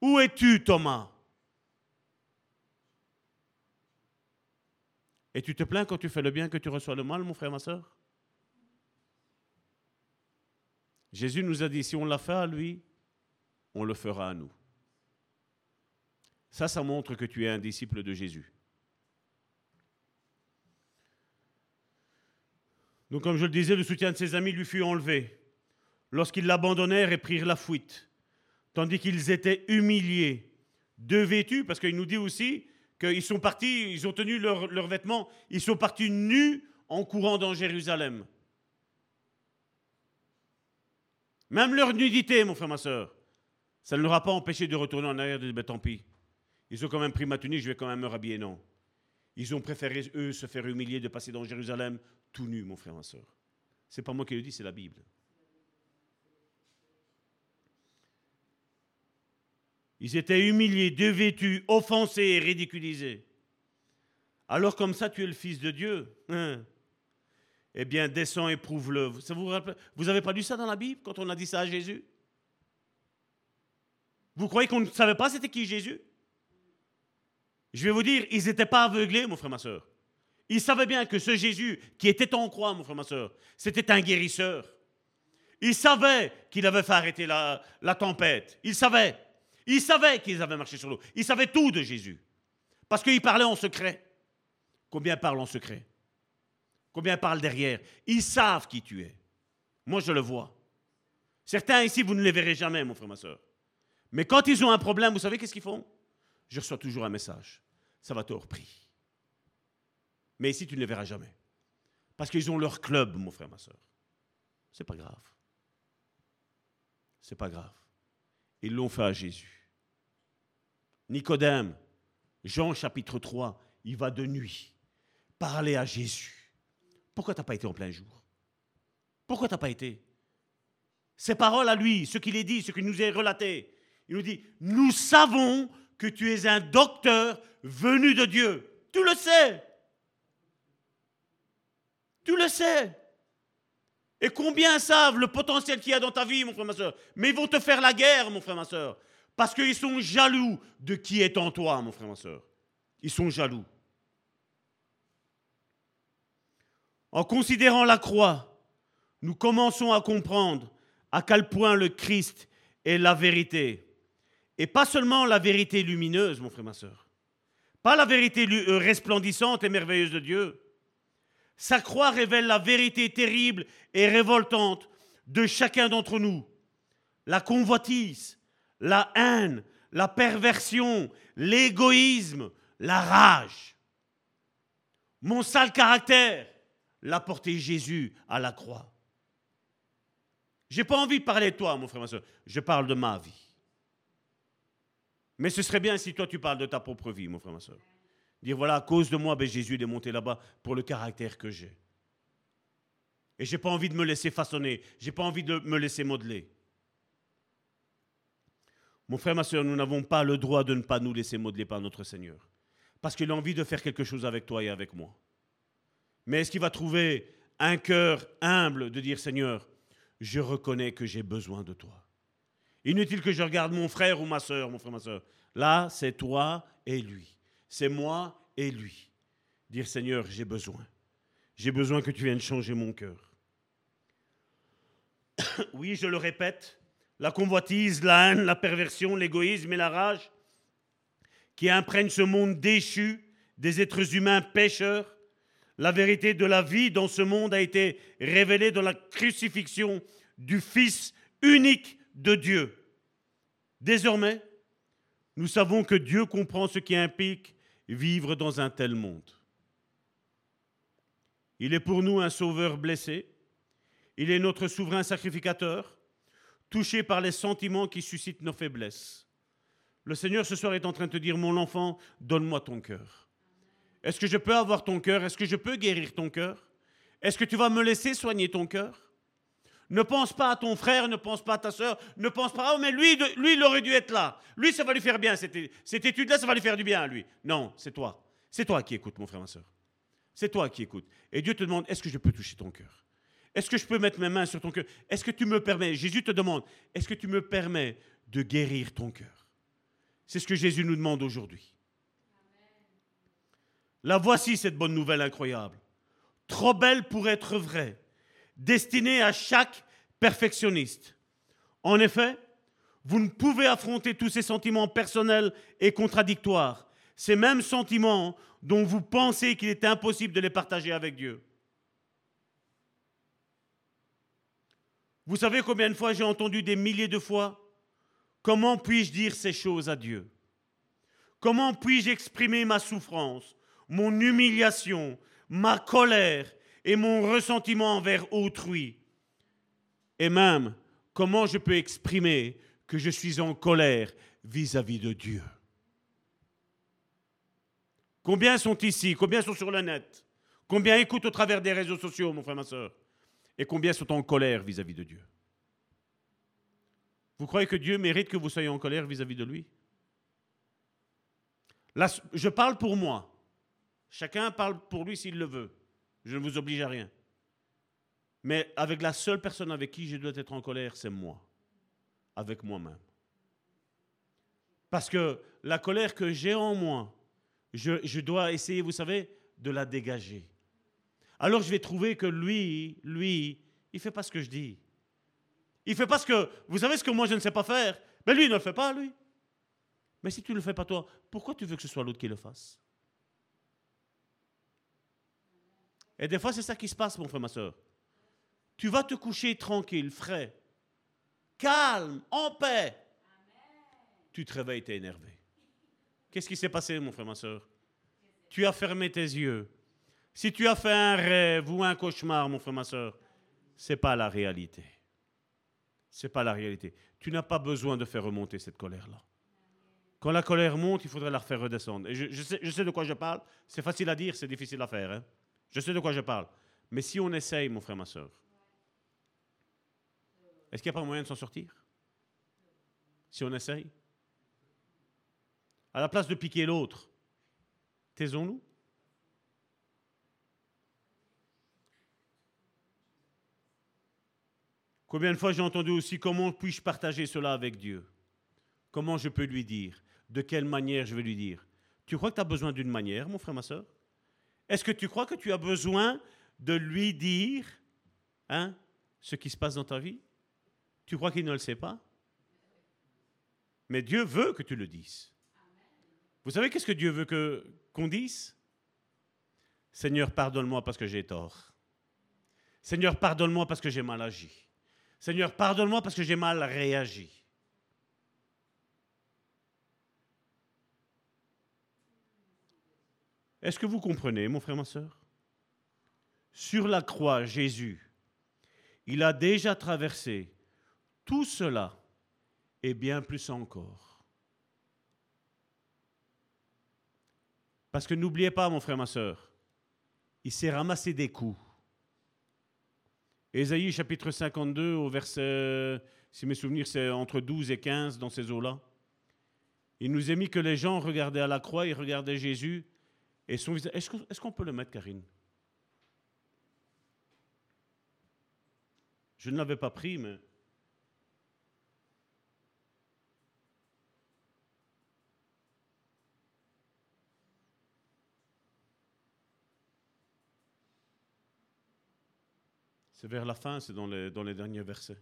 Où es-tu, Thomas? Et tu te plains quand tu fais le bien que tu reçois le mal, mon frère, ma soeur Jésus nous a dit, si on l'a fait à lui, on le fera à nous. Ça, ça montre que tu es un disciple de Jésus. Donc, comme je le disais, le soutien de ses amis lui fut enlevé lorsqu'ils l'abandonnèrent et prirent la fuite, tandis qu'ils étaient humiliés, vêtus, parce qu'il nous dit aussi qu'ils sont partis, ils ont tenu leurs vêtements, ils sont partis nus en courant dans Jérusalem. Même leur nudité, mon frère, ma soeur, ça ne leur a pas empêché de retourner en arrière de dire, tant pis. Ils ont quand même pris ma tunique, je vais quand même me rhabiller. Non. Ils ont préféré, eux, se faire humilier de passer dans Jérusalem tout nus, mon frère, ma soeur. C'est pas moi qui le dis, c'est la Bible. Ils étaient humiliés, dévêtus, offensés et ridiculisés. Alors comme ça, tu es le Fils de Dieu. Hein? Eh bien, descends, éprouve-le. Vous n'avez pas lu ça dans la Bible quand on a dit ça à Jésus? Vous croyez qu'on ne savait pas c'était qui Jésus? Je vais vous dire, ils n'étaient pas aveuglés, mon frère, ma soeur. Ils savaient bien que ce Jésus qui était en croix, mon frère, ma soeur, c'était un guérisseur. Ils savaient qu'il avait fait arrêter la, tempête. Ils savaient. Ils savaient qu'ils avaient marché sur l'eau. Ils savaient tout de Jésus. Parce qu'il parlait en secret. Combien parlent en secret? Combien parlent derrière? Ils savent qui tu es. Moi, je le vois. Certains ici, vous ne les verrez jamais, mon frère, ma soeur. Mais quand ils ont un problème, vous savez qu'est-ce qu'ils font? Je reçois toujours un message. Ça va te repris. Mais ici, tu ne les verras jamais. Parce qu'ils ont leur club, mon frère, ma soeur. C'est pas grave. C'est pas grave. Ils l'ont fait à Jésus. Nicodème, Jean chapitre 3, il va de nuit parler à Jésus. Pourquoi tu n'as pas été en plein jour? Pourquoi tu n'as pas été? Ces paroles à lui, ce qu'il est dit, ce qu'il nous est relaté, il nous dit, nous savons que tu es un docteur venu de Dieu. Tu le sais. Tu le sais. Et combien savent le potentiel qu'il y a dans ta vie, mon frère, ma soeur? Mais ils vont te faire la guerre, mon frère, ma soeur. Parce qu'ils sont jaloux de qui est en toi, mon frère, ma soeur. Ils sont jaloux. En considérant la croix, nous commençons à comprendre à quel point le Christ est la vérité. Et pas seulement la vérité lumineuse, mon frère, ma soeur. Pas la vérité euh, resplendissante et merveilleuse de Dieu, sa croix révèle la vérité terrible et révoltante de chacun d'entre nous. La convoitise, la haine, la perversion, l'égoïsme, la rage. Mon sale caractère l'a porté Jésus à la croix. J'ai pas envie de parler de toi, mon frère, ma soeur. Je parle de ma vie. Mais ce serait bien si toi tu parles de ta propre vie, mon frère, ma soeur. Dire voilà, à cause de moi, ben, Jésus est monté là-bas pour le caractère que j'ai. Et je n'ai pas envie de me laisser façonner. Je n'ai pas envie de me laisser modeler. Mon frère, ma soeur, nous n'avons pas le droit de ne pas nous laisser modeler par notre Seigneur. Parce qu'il a envie de faire quelque chose avec toi et avec moi. Mais est-ce qu'il va trouver un cœur humble de dire Seigneur, je reconnais que j'ai besoin de toi? Inutile que je regarde mon frère ou ma soeur, mon frère, ma soeur. Là, c'est toi et lui c'est moi et lui. Dire Seigneur, j'ai besoin. J'ai besoin que tu viennes changer mon cœur. oui, je le répète, la convoitise, la haine, la perversion, l'égoïsme et la rage qui imprègnent ce monde déchu des êtres humains pécheurs. La vérité de la vie dans ce monde a été révélée dans la crucifixion du Fils unique de Dieu. Désormais, nous savons que Dieu comprend ce qui implique vivre dans un tel monde. Il est pour nous un sauveur blessé. Il est notre souverain sacrificateur, touché par les sentiments qui suscitent nos faiblesses. Le Seigneur ce soir est en train de te dire, mon enfant, donne-moi ton cœur. Est-ce que je peux avoir ton cœur? Est-ce que je peux guérir ton cœur? Est-ce que tu vas me laisser soigner ton cœur? Ne pense pas à ton frère, ne pense pas à ta soeur, ne pense pas, oh mais lui, il aurait dû être là. Lui, ça va lui faire bien, cette, étude-là, ça va lui faire du bien lui. Non, c'est toi. C'est toi qui écoutes, mon frère, ma soeur. C'est toi qui écoutes. Et Dieu te demande, est-ce que je peux toucher ton cœur? Est-ce que je peux mettre mes mains sur ton cœur? Est-ce que tu me permets Jésus te demande, est-ce que tu me permets de guérir ton cœur? C'est ce que Jésus nous demande aujourd'hui. La voici cette bonne nouvelle incroyable. Trop belle pour être vraie destiné à chaque perfectionniste. En effet, vous ne pouvez affronter tous ces sentiments personnels et contradictoires, ces mêmes sentiments dont vous pensez qu'il est impossible de les partager avec Dieu. Vous savez combien de fois j'ai entendu des milliers de fois Comment puis-je dire ces choses à Dieu? Comment puis-je exprimer ma souffrance, mon humiliation, ma colère et mon ressentiment envers autrui. Et même, comment je peux exprimer que je suis en colère vis-à-vis de Dieu? Combien sont ici Combien sont sur le net? Combien écoutent au travers des réseaux sociaux, mon frère, ma soeur Et combien sont en colère vis-à-vis de Dieu? Vous croyez que Dieu mérite que vous soyez en colère vis-à-vis de lui? Je parle pour moi. Chacun parle pour lui s'il le veut. Je ne vous oblige à rien. Mais avec la seule personne avec qui je dois être en colère, c'est moi, avec moi-même. Parce que la colère que j'ai en moi, je, dois essayer, vous savez, de la dégager. Alors je vais trouver que lui, lui, il fait pas ce que je dis. Il fait pas ce que... Vous savez ce que moi je ne sais pas faire? Mais lui, il ne le fait pas, lui. Mais si tu ne le fais pas toi, pourquoi tu veux que ce soit l'autre qui le fasse? Et des fois, c'est ça qui se passe, mon frère, ma soeur. Tu vas te coucher tranquille, frais, calme, en paix. Tu te réveilles, tu es énervé. Qu'est-ce qui s'est passé, mon frère, ma soeur? Tu as fermé tes yeux. Si tu as fait un rêve ou un cauchemar, mon frère, ma soeur, c'est pas la réalité. C'est pas la réalité. Tu n'as pas besoin de faire remonter cette colère-là. Quand la colère monte, il faudrait la faire redescendre. Et je, sais, de quoi je parle. C'est facile à dire, c'est difficile à faire. Hein? Je sais de quoi je parle. Mais si on essaye, mon frère, ma soeur, est-ce qu'il n'y a pas moyen de s'en sortir? Si on essaye? À la place de piquer l'autre, taisons-nous? Combien de fois j'ai entendu aussi comment puis-je partager cela avec Dieu? Comment je peux lui dire? De quelle manière je vais lui dire? Tu crois que tu as besoin d'une manière, mon frère, ma soeur est-ce que tu crois que tu as besoin de lui dire hein, ce qui se passe dans ta vie? Tu crois qu'il ne le sait pas? Mais Dieu veut que tu le dises. Vous savez qu'est-ce que Dieu veut qu'on dise? Seigneur, pardonne-moi parce que j'ai tort. Seigneur, pardonne-moi parce que j'ai mal agi. Seigneur, pardonne-moi parce que j'ai mal réagi. Est-ce que vous comprenez, mon frère, ma soeur Sur la croix, Jésus, il a déjà traversé tout cela et bien plus encore. Parce que n'oubliez pas, mon frère, ma soeur, il s'est ramassé des coups. Ésaïe chapitre 52 au verset, si mes souvenirs c'est entre 12 et 15 dans ces eaux-là. Il nous a mis que les gens regardaient à la croix, ils regardaient Jésus, et son visage. Est-ce qu'on peut le mettre, Karine? Je ne l'avais pas pris, mais. C'est vers la fin, c'est dans les, dans les derniers versets.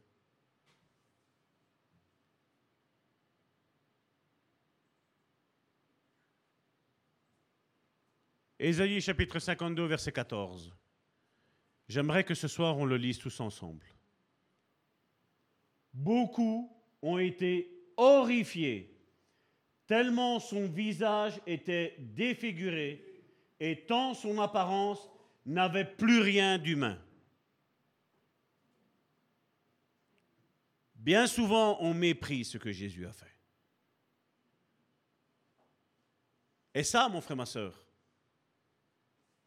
Ésaïe chapitre 52, verset 14. J'aimerais que ce soir on le lise tous ensemble. Beaucoup ont été horrifiés, tellement son visage était défiguré et tant son apparence n'avait plus rien d'humain. Bien souvent, on méprise ce que Jésus a fait. Et ça, mon frère, ma soeur,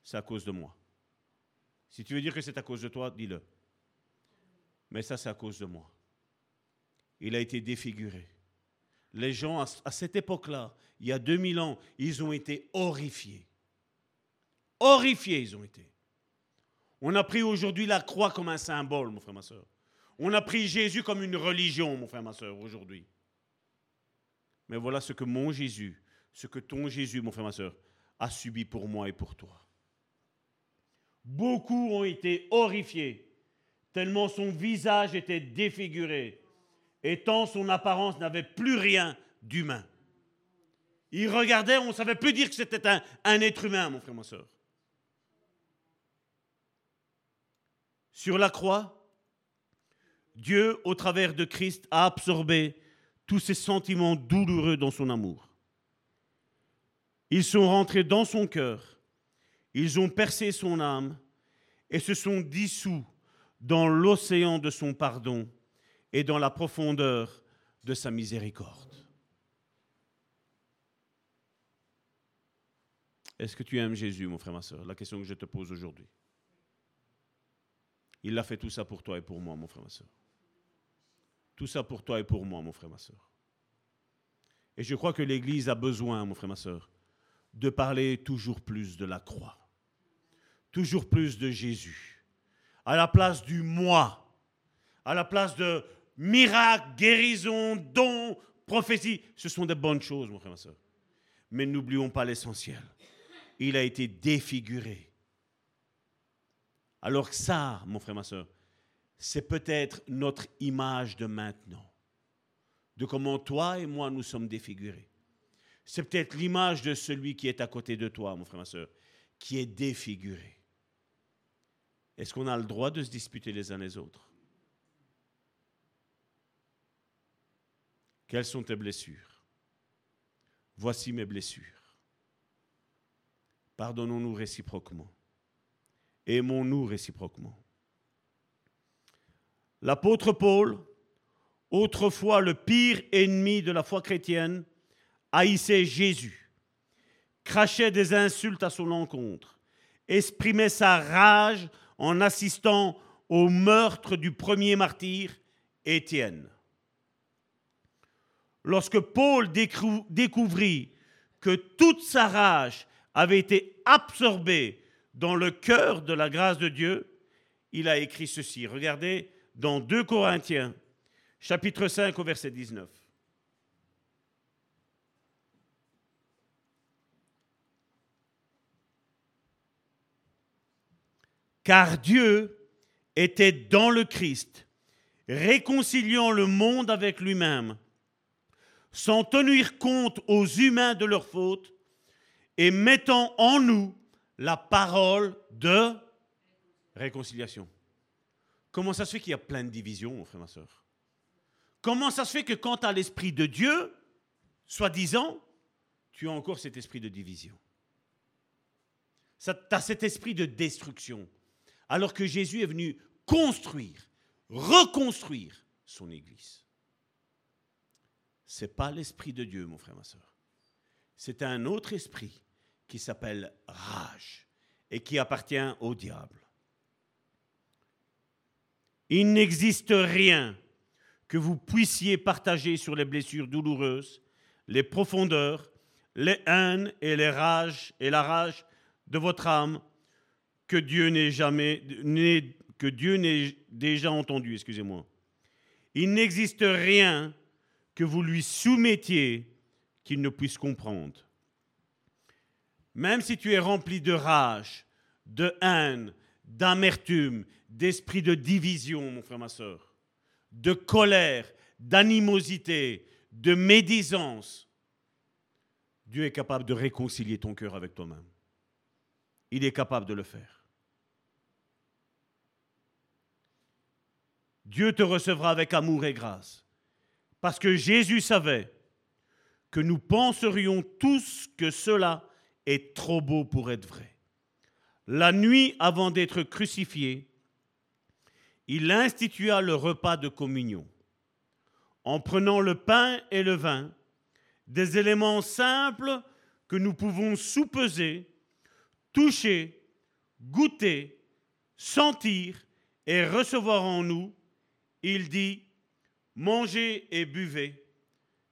c'est à cause de moi. Si tu veux dire que c'est à cause de toi, dis-le. Mais ça, c'est à cause de moi. Il a été défiguré. Les gens, à cette époque-là, il y a 2000 ans, ils ont été horrifiés. Horrifiés, ils ont été. On a pris aujourd'hui la croix comme un symbole, mon frère, ma soeur. On a pris Jésus comme une religion, mon frère, ma soeur, aujourd'hui. Mais voilà ce que mon Jésus, ce que ton Jésus, mon frère, ma soeur, a subi pour moi et pour toi. Beaucoup ont été horrifiés, tellement son visage était défiguré, et tant son apparence n'avait plus rien d'humain. Il regardait, on ne savait plus dire que c'était un, un, être humain, mon frère, ma soeur. Sur la croix, Dieu, au travers de Christ, a absorbé tous ces sentiments douloureux dans son amour. Ils sont rentrés dans son cœur, ils ont percé son âme et se sont dissous dans l'océan de son pardon et dans la profondeur de sa miséricorde. Est-ce que tu aimes Jésus, mon frère, ma soeur La question que je te pose aujourd'hui. Il a fait tout ça pour toi et pour moi, mon frère, ma soeur. Tout ça pour toi et pour moi, mon frère, ma soeur. Et je crois que l'Église a besoin, mon frère, ma soeur, de parler toujours plus de la croix, toujours plus de Jésus, à la place du moi, à la place de miracles, guérison, dons, prophétie. Ce sont des bonnes choses, mon frère, ma soeur. Mais n'oublions pas l'essentiel. Il a été défiguré. Alors que ça, mon frère, ma soeur, c'est peut-être notre image de maintenant, de comment toi et moi nous sommes défigurés. C'est peut-être l'image de celui qui est à côté de toi, mon frère, ma soeur, qui est défiguré. Est-ce qu'on a le droit de se disputer les uns les autres? Quelles sont tes blessures? Voici mes blessures. Pardonnons-nous réciproquement. Aimons-nous réciproquement. L'apôtre Paul, autrefois le pire ennemi de la foi chrétienne, haïssait Jésus, crachait des insultes à son encontre, exprimait sa rage en assistant au meurtre du premier martyr, Étienne. Lorsque Paul découvrit que toute sa rage avait été absorbée dans le cœur de la grâce de Dieu, il a écrit ceci. Regardez dans 2 Corinthiens, chapitre 5 au verset 19. Car Dieu était dans le Christ, réconciliant le monde avec lui-même, sans tenir compte aux humains de leurs fautes, et mettant en nous la parole de réconciliation. Comment ça se fait qu'il y a plein de divisions, mon frère, ma soeur Comment ça se fait que quand as l'esprit de Dieu, soi-disant, tu as encore cet esprit de division? Tu as cet esprit de destruction. Alors que Jésus est venu construire, reconstruire son Église. Ce n'est pas l'esprit de Dieu, mon frère, ma soeur. C'est un autre esprit qui s'appelle rage et qui appartient au diable. Il n'existe rien que vous puissiez partager sur les blessures douloureuses, les profondeurs, les haines et les rages et la rage de votre âme que Dieu n'ait jamais que Dieu n'ait déjà entendu, excusez-moi. Il n'existe rien que vous lui soumettiez qu'il ne puisse comprendre. Même si tu es rempli de rage, de haine, d'amertume, d'esprit de division, mon frère, ma soeur, de colère, d'animosité, de médisance, Dieu est capable de réconcilier ton cœur avec toi-même. Il est capable de le faire. Dieu te recevra avec amour et grâce. Parce que Jésus savait que nous penserions tous que cela est trop beau pour être vrai. La nuit avant d'être crucifié, il institua le repas de communion. En prenant le pain et le vin, des éléments simples que nous pouvons soupeser, toucher, goûter, sentir et recevoir en nous, il dit, mangez et buvez,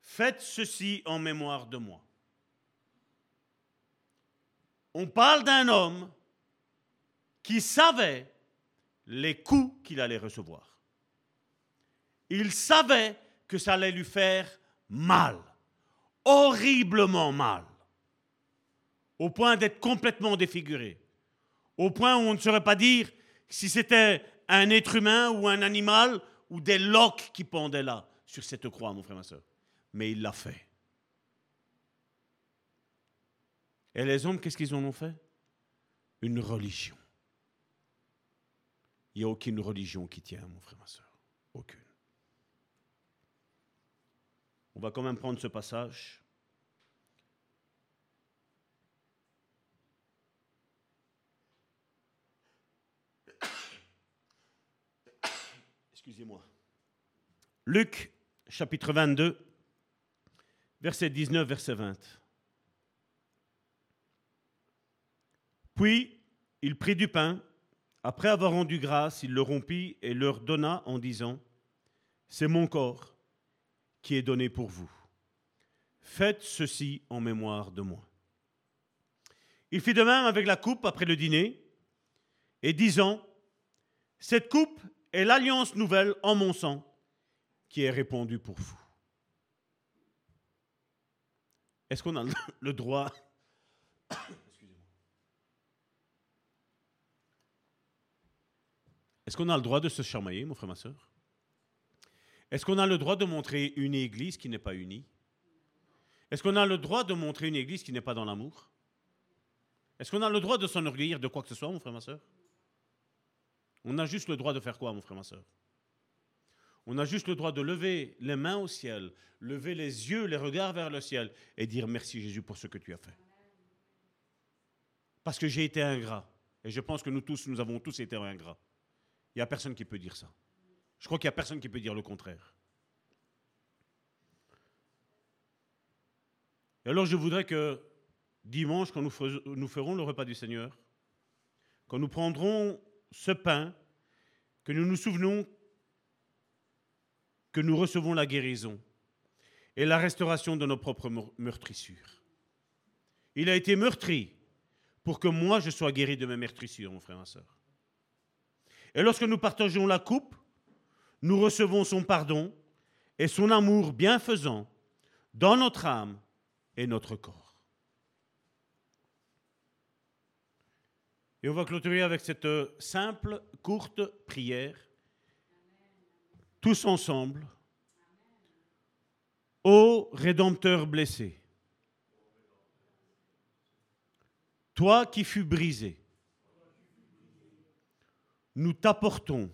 faites ceci en mémoire de moi. On parle d'un homme qui savait les coups qu'il allait recevoir. Il savait que ça allait lui faire mal, horriblement mal, au point d'être complètement défiguré, au point où on ne saurait pas dire si c'était un être humain ou un animal ou des loques qui pendaient là sur cette croix, mon frère, ma soeur. Mais il l'a fait. Et les hommes, qu'est-ce qu'ils en ont fait? Une religion. Il n'y a aucune religion qui tient, mon frère, ma soeur. Aucune. On va quand même prendre ce passage. Excusez-moi. Luc chapitre 22, verset 19, verset 20. Puis il prit du pain après avoir rendu grâce, il le rompit et leur donna en disant, C'est mon corps qui est donné pour vous. Faites ceci en mémoire de moi. Il fit de même avec la coupe après le dîner, et disant, Cette coupe est l'alliance nouvelle en mon sang qui est répandue pour vous. Est-ce qu'on a le droit? Est-ce qu'on a le droit de se chamailler, mon frère, ma soeur Est-ce qu'on a le droit de montrer une église qui n'est pas unie? Est-ce qu'on a le droit de montrer une église qui n'est pas dans l'amour? Est-ce qu'on a le droit de s'enorgueillir de quoi que ce soit, mon frère, ma soeur On a juste le droit de faire quoi, mon frère, ma soeur? On a juste le droit de lever les mains au ciel, lever les yeux, les regards vers le ciel et dire merci Jésus pour ce que tu as fait. Parce que j'ai été ingrat. Et je pense que nous tous, nous avons tous été ingrats. Il n'y a personne qui peut dire ça. Je crois qu'il n'y a personne qui peut dire le contraire. Et alors je voudrais que dimanche, quand nous, ferons le repas du Seigneur, quand nous prendrons ce pain, que nous nous souvenons que nous recevons la guérison et la restauration de nos propres meurtrissures. Il a été meurtri pour que moi je sois guéri de mes meurtrissures, mon frère et ma soeur. Et lorsque nous partageons la coupe, nous recevons son pardon et son amour bienfaisant dans notre âme et notre corps. Et on va clôturer avec cette simple, courte prière, tous ensemble. Ô Rédempteur blessé, toi qui fus brisé, nous t'apportons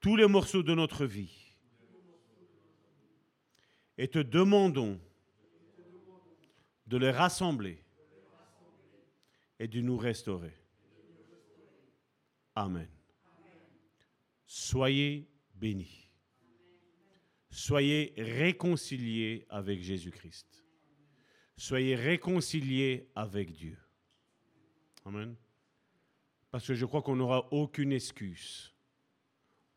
tous les morceaux de notre vie. Et te demandons de les rassembler et de nous restaurer. Amen. Soyez bénis. Soyez réconciliés avec Jésus-Christ. Soyez réconciliés avec Dieu. Amen. Parce que je crois qu'on n'aura aucune excuse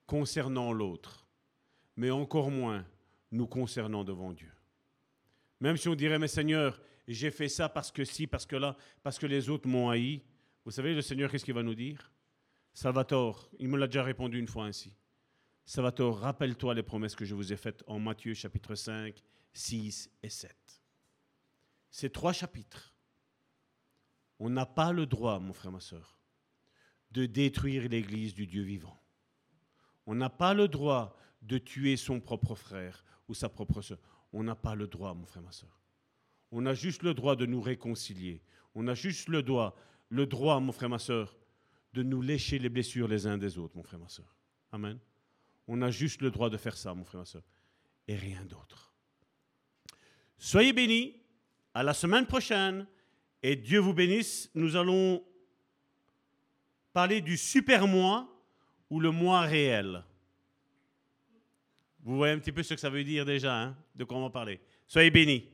concernant l'autre, mais encore moins nous concernant devant Dieu. Même si on dirait, mais Seigneur, j'ai fait ça parce que si, parce que là, parce que les autres m'ont haï. Vous savez, le Seigneur, qu'est-ce qu'il va nous dire? Salvatore, il me l'a déjà répondu une fois ainsi. Salvatore, rappelle-toi les promesses que je vous ai faites en Matthieu chapitre 5, 6 et 7. Ces trois chapitres, on n'a pas le droit, mon frère, ma soeur, de détruire l'Église du Dieu vivant. On n'a pas le droit de tuer son propre frère ou sa propre soeur. On n'a pas le droit, mon frère, ma soeur. On a juste le droit de nous réconcilier. On a juste le droit, le droit, mon frère, ma soeur, de nous lécher les blessures les uns des autres, mon frère, ma soeur. Amen. On a juste le droit de faire ça, mon frère, ma soeur. Et rien d'autre. Soyez bénis. À la semaine prochaine. Et Dieu vous bénisse. Nous allons parler du super moi ou le moi réel. Vous voyez un petit peu ce que ça veut dire déjà, hein, de quoi on va parler. Soyez bénis.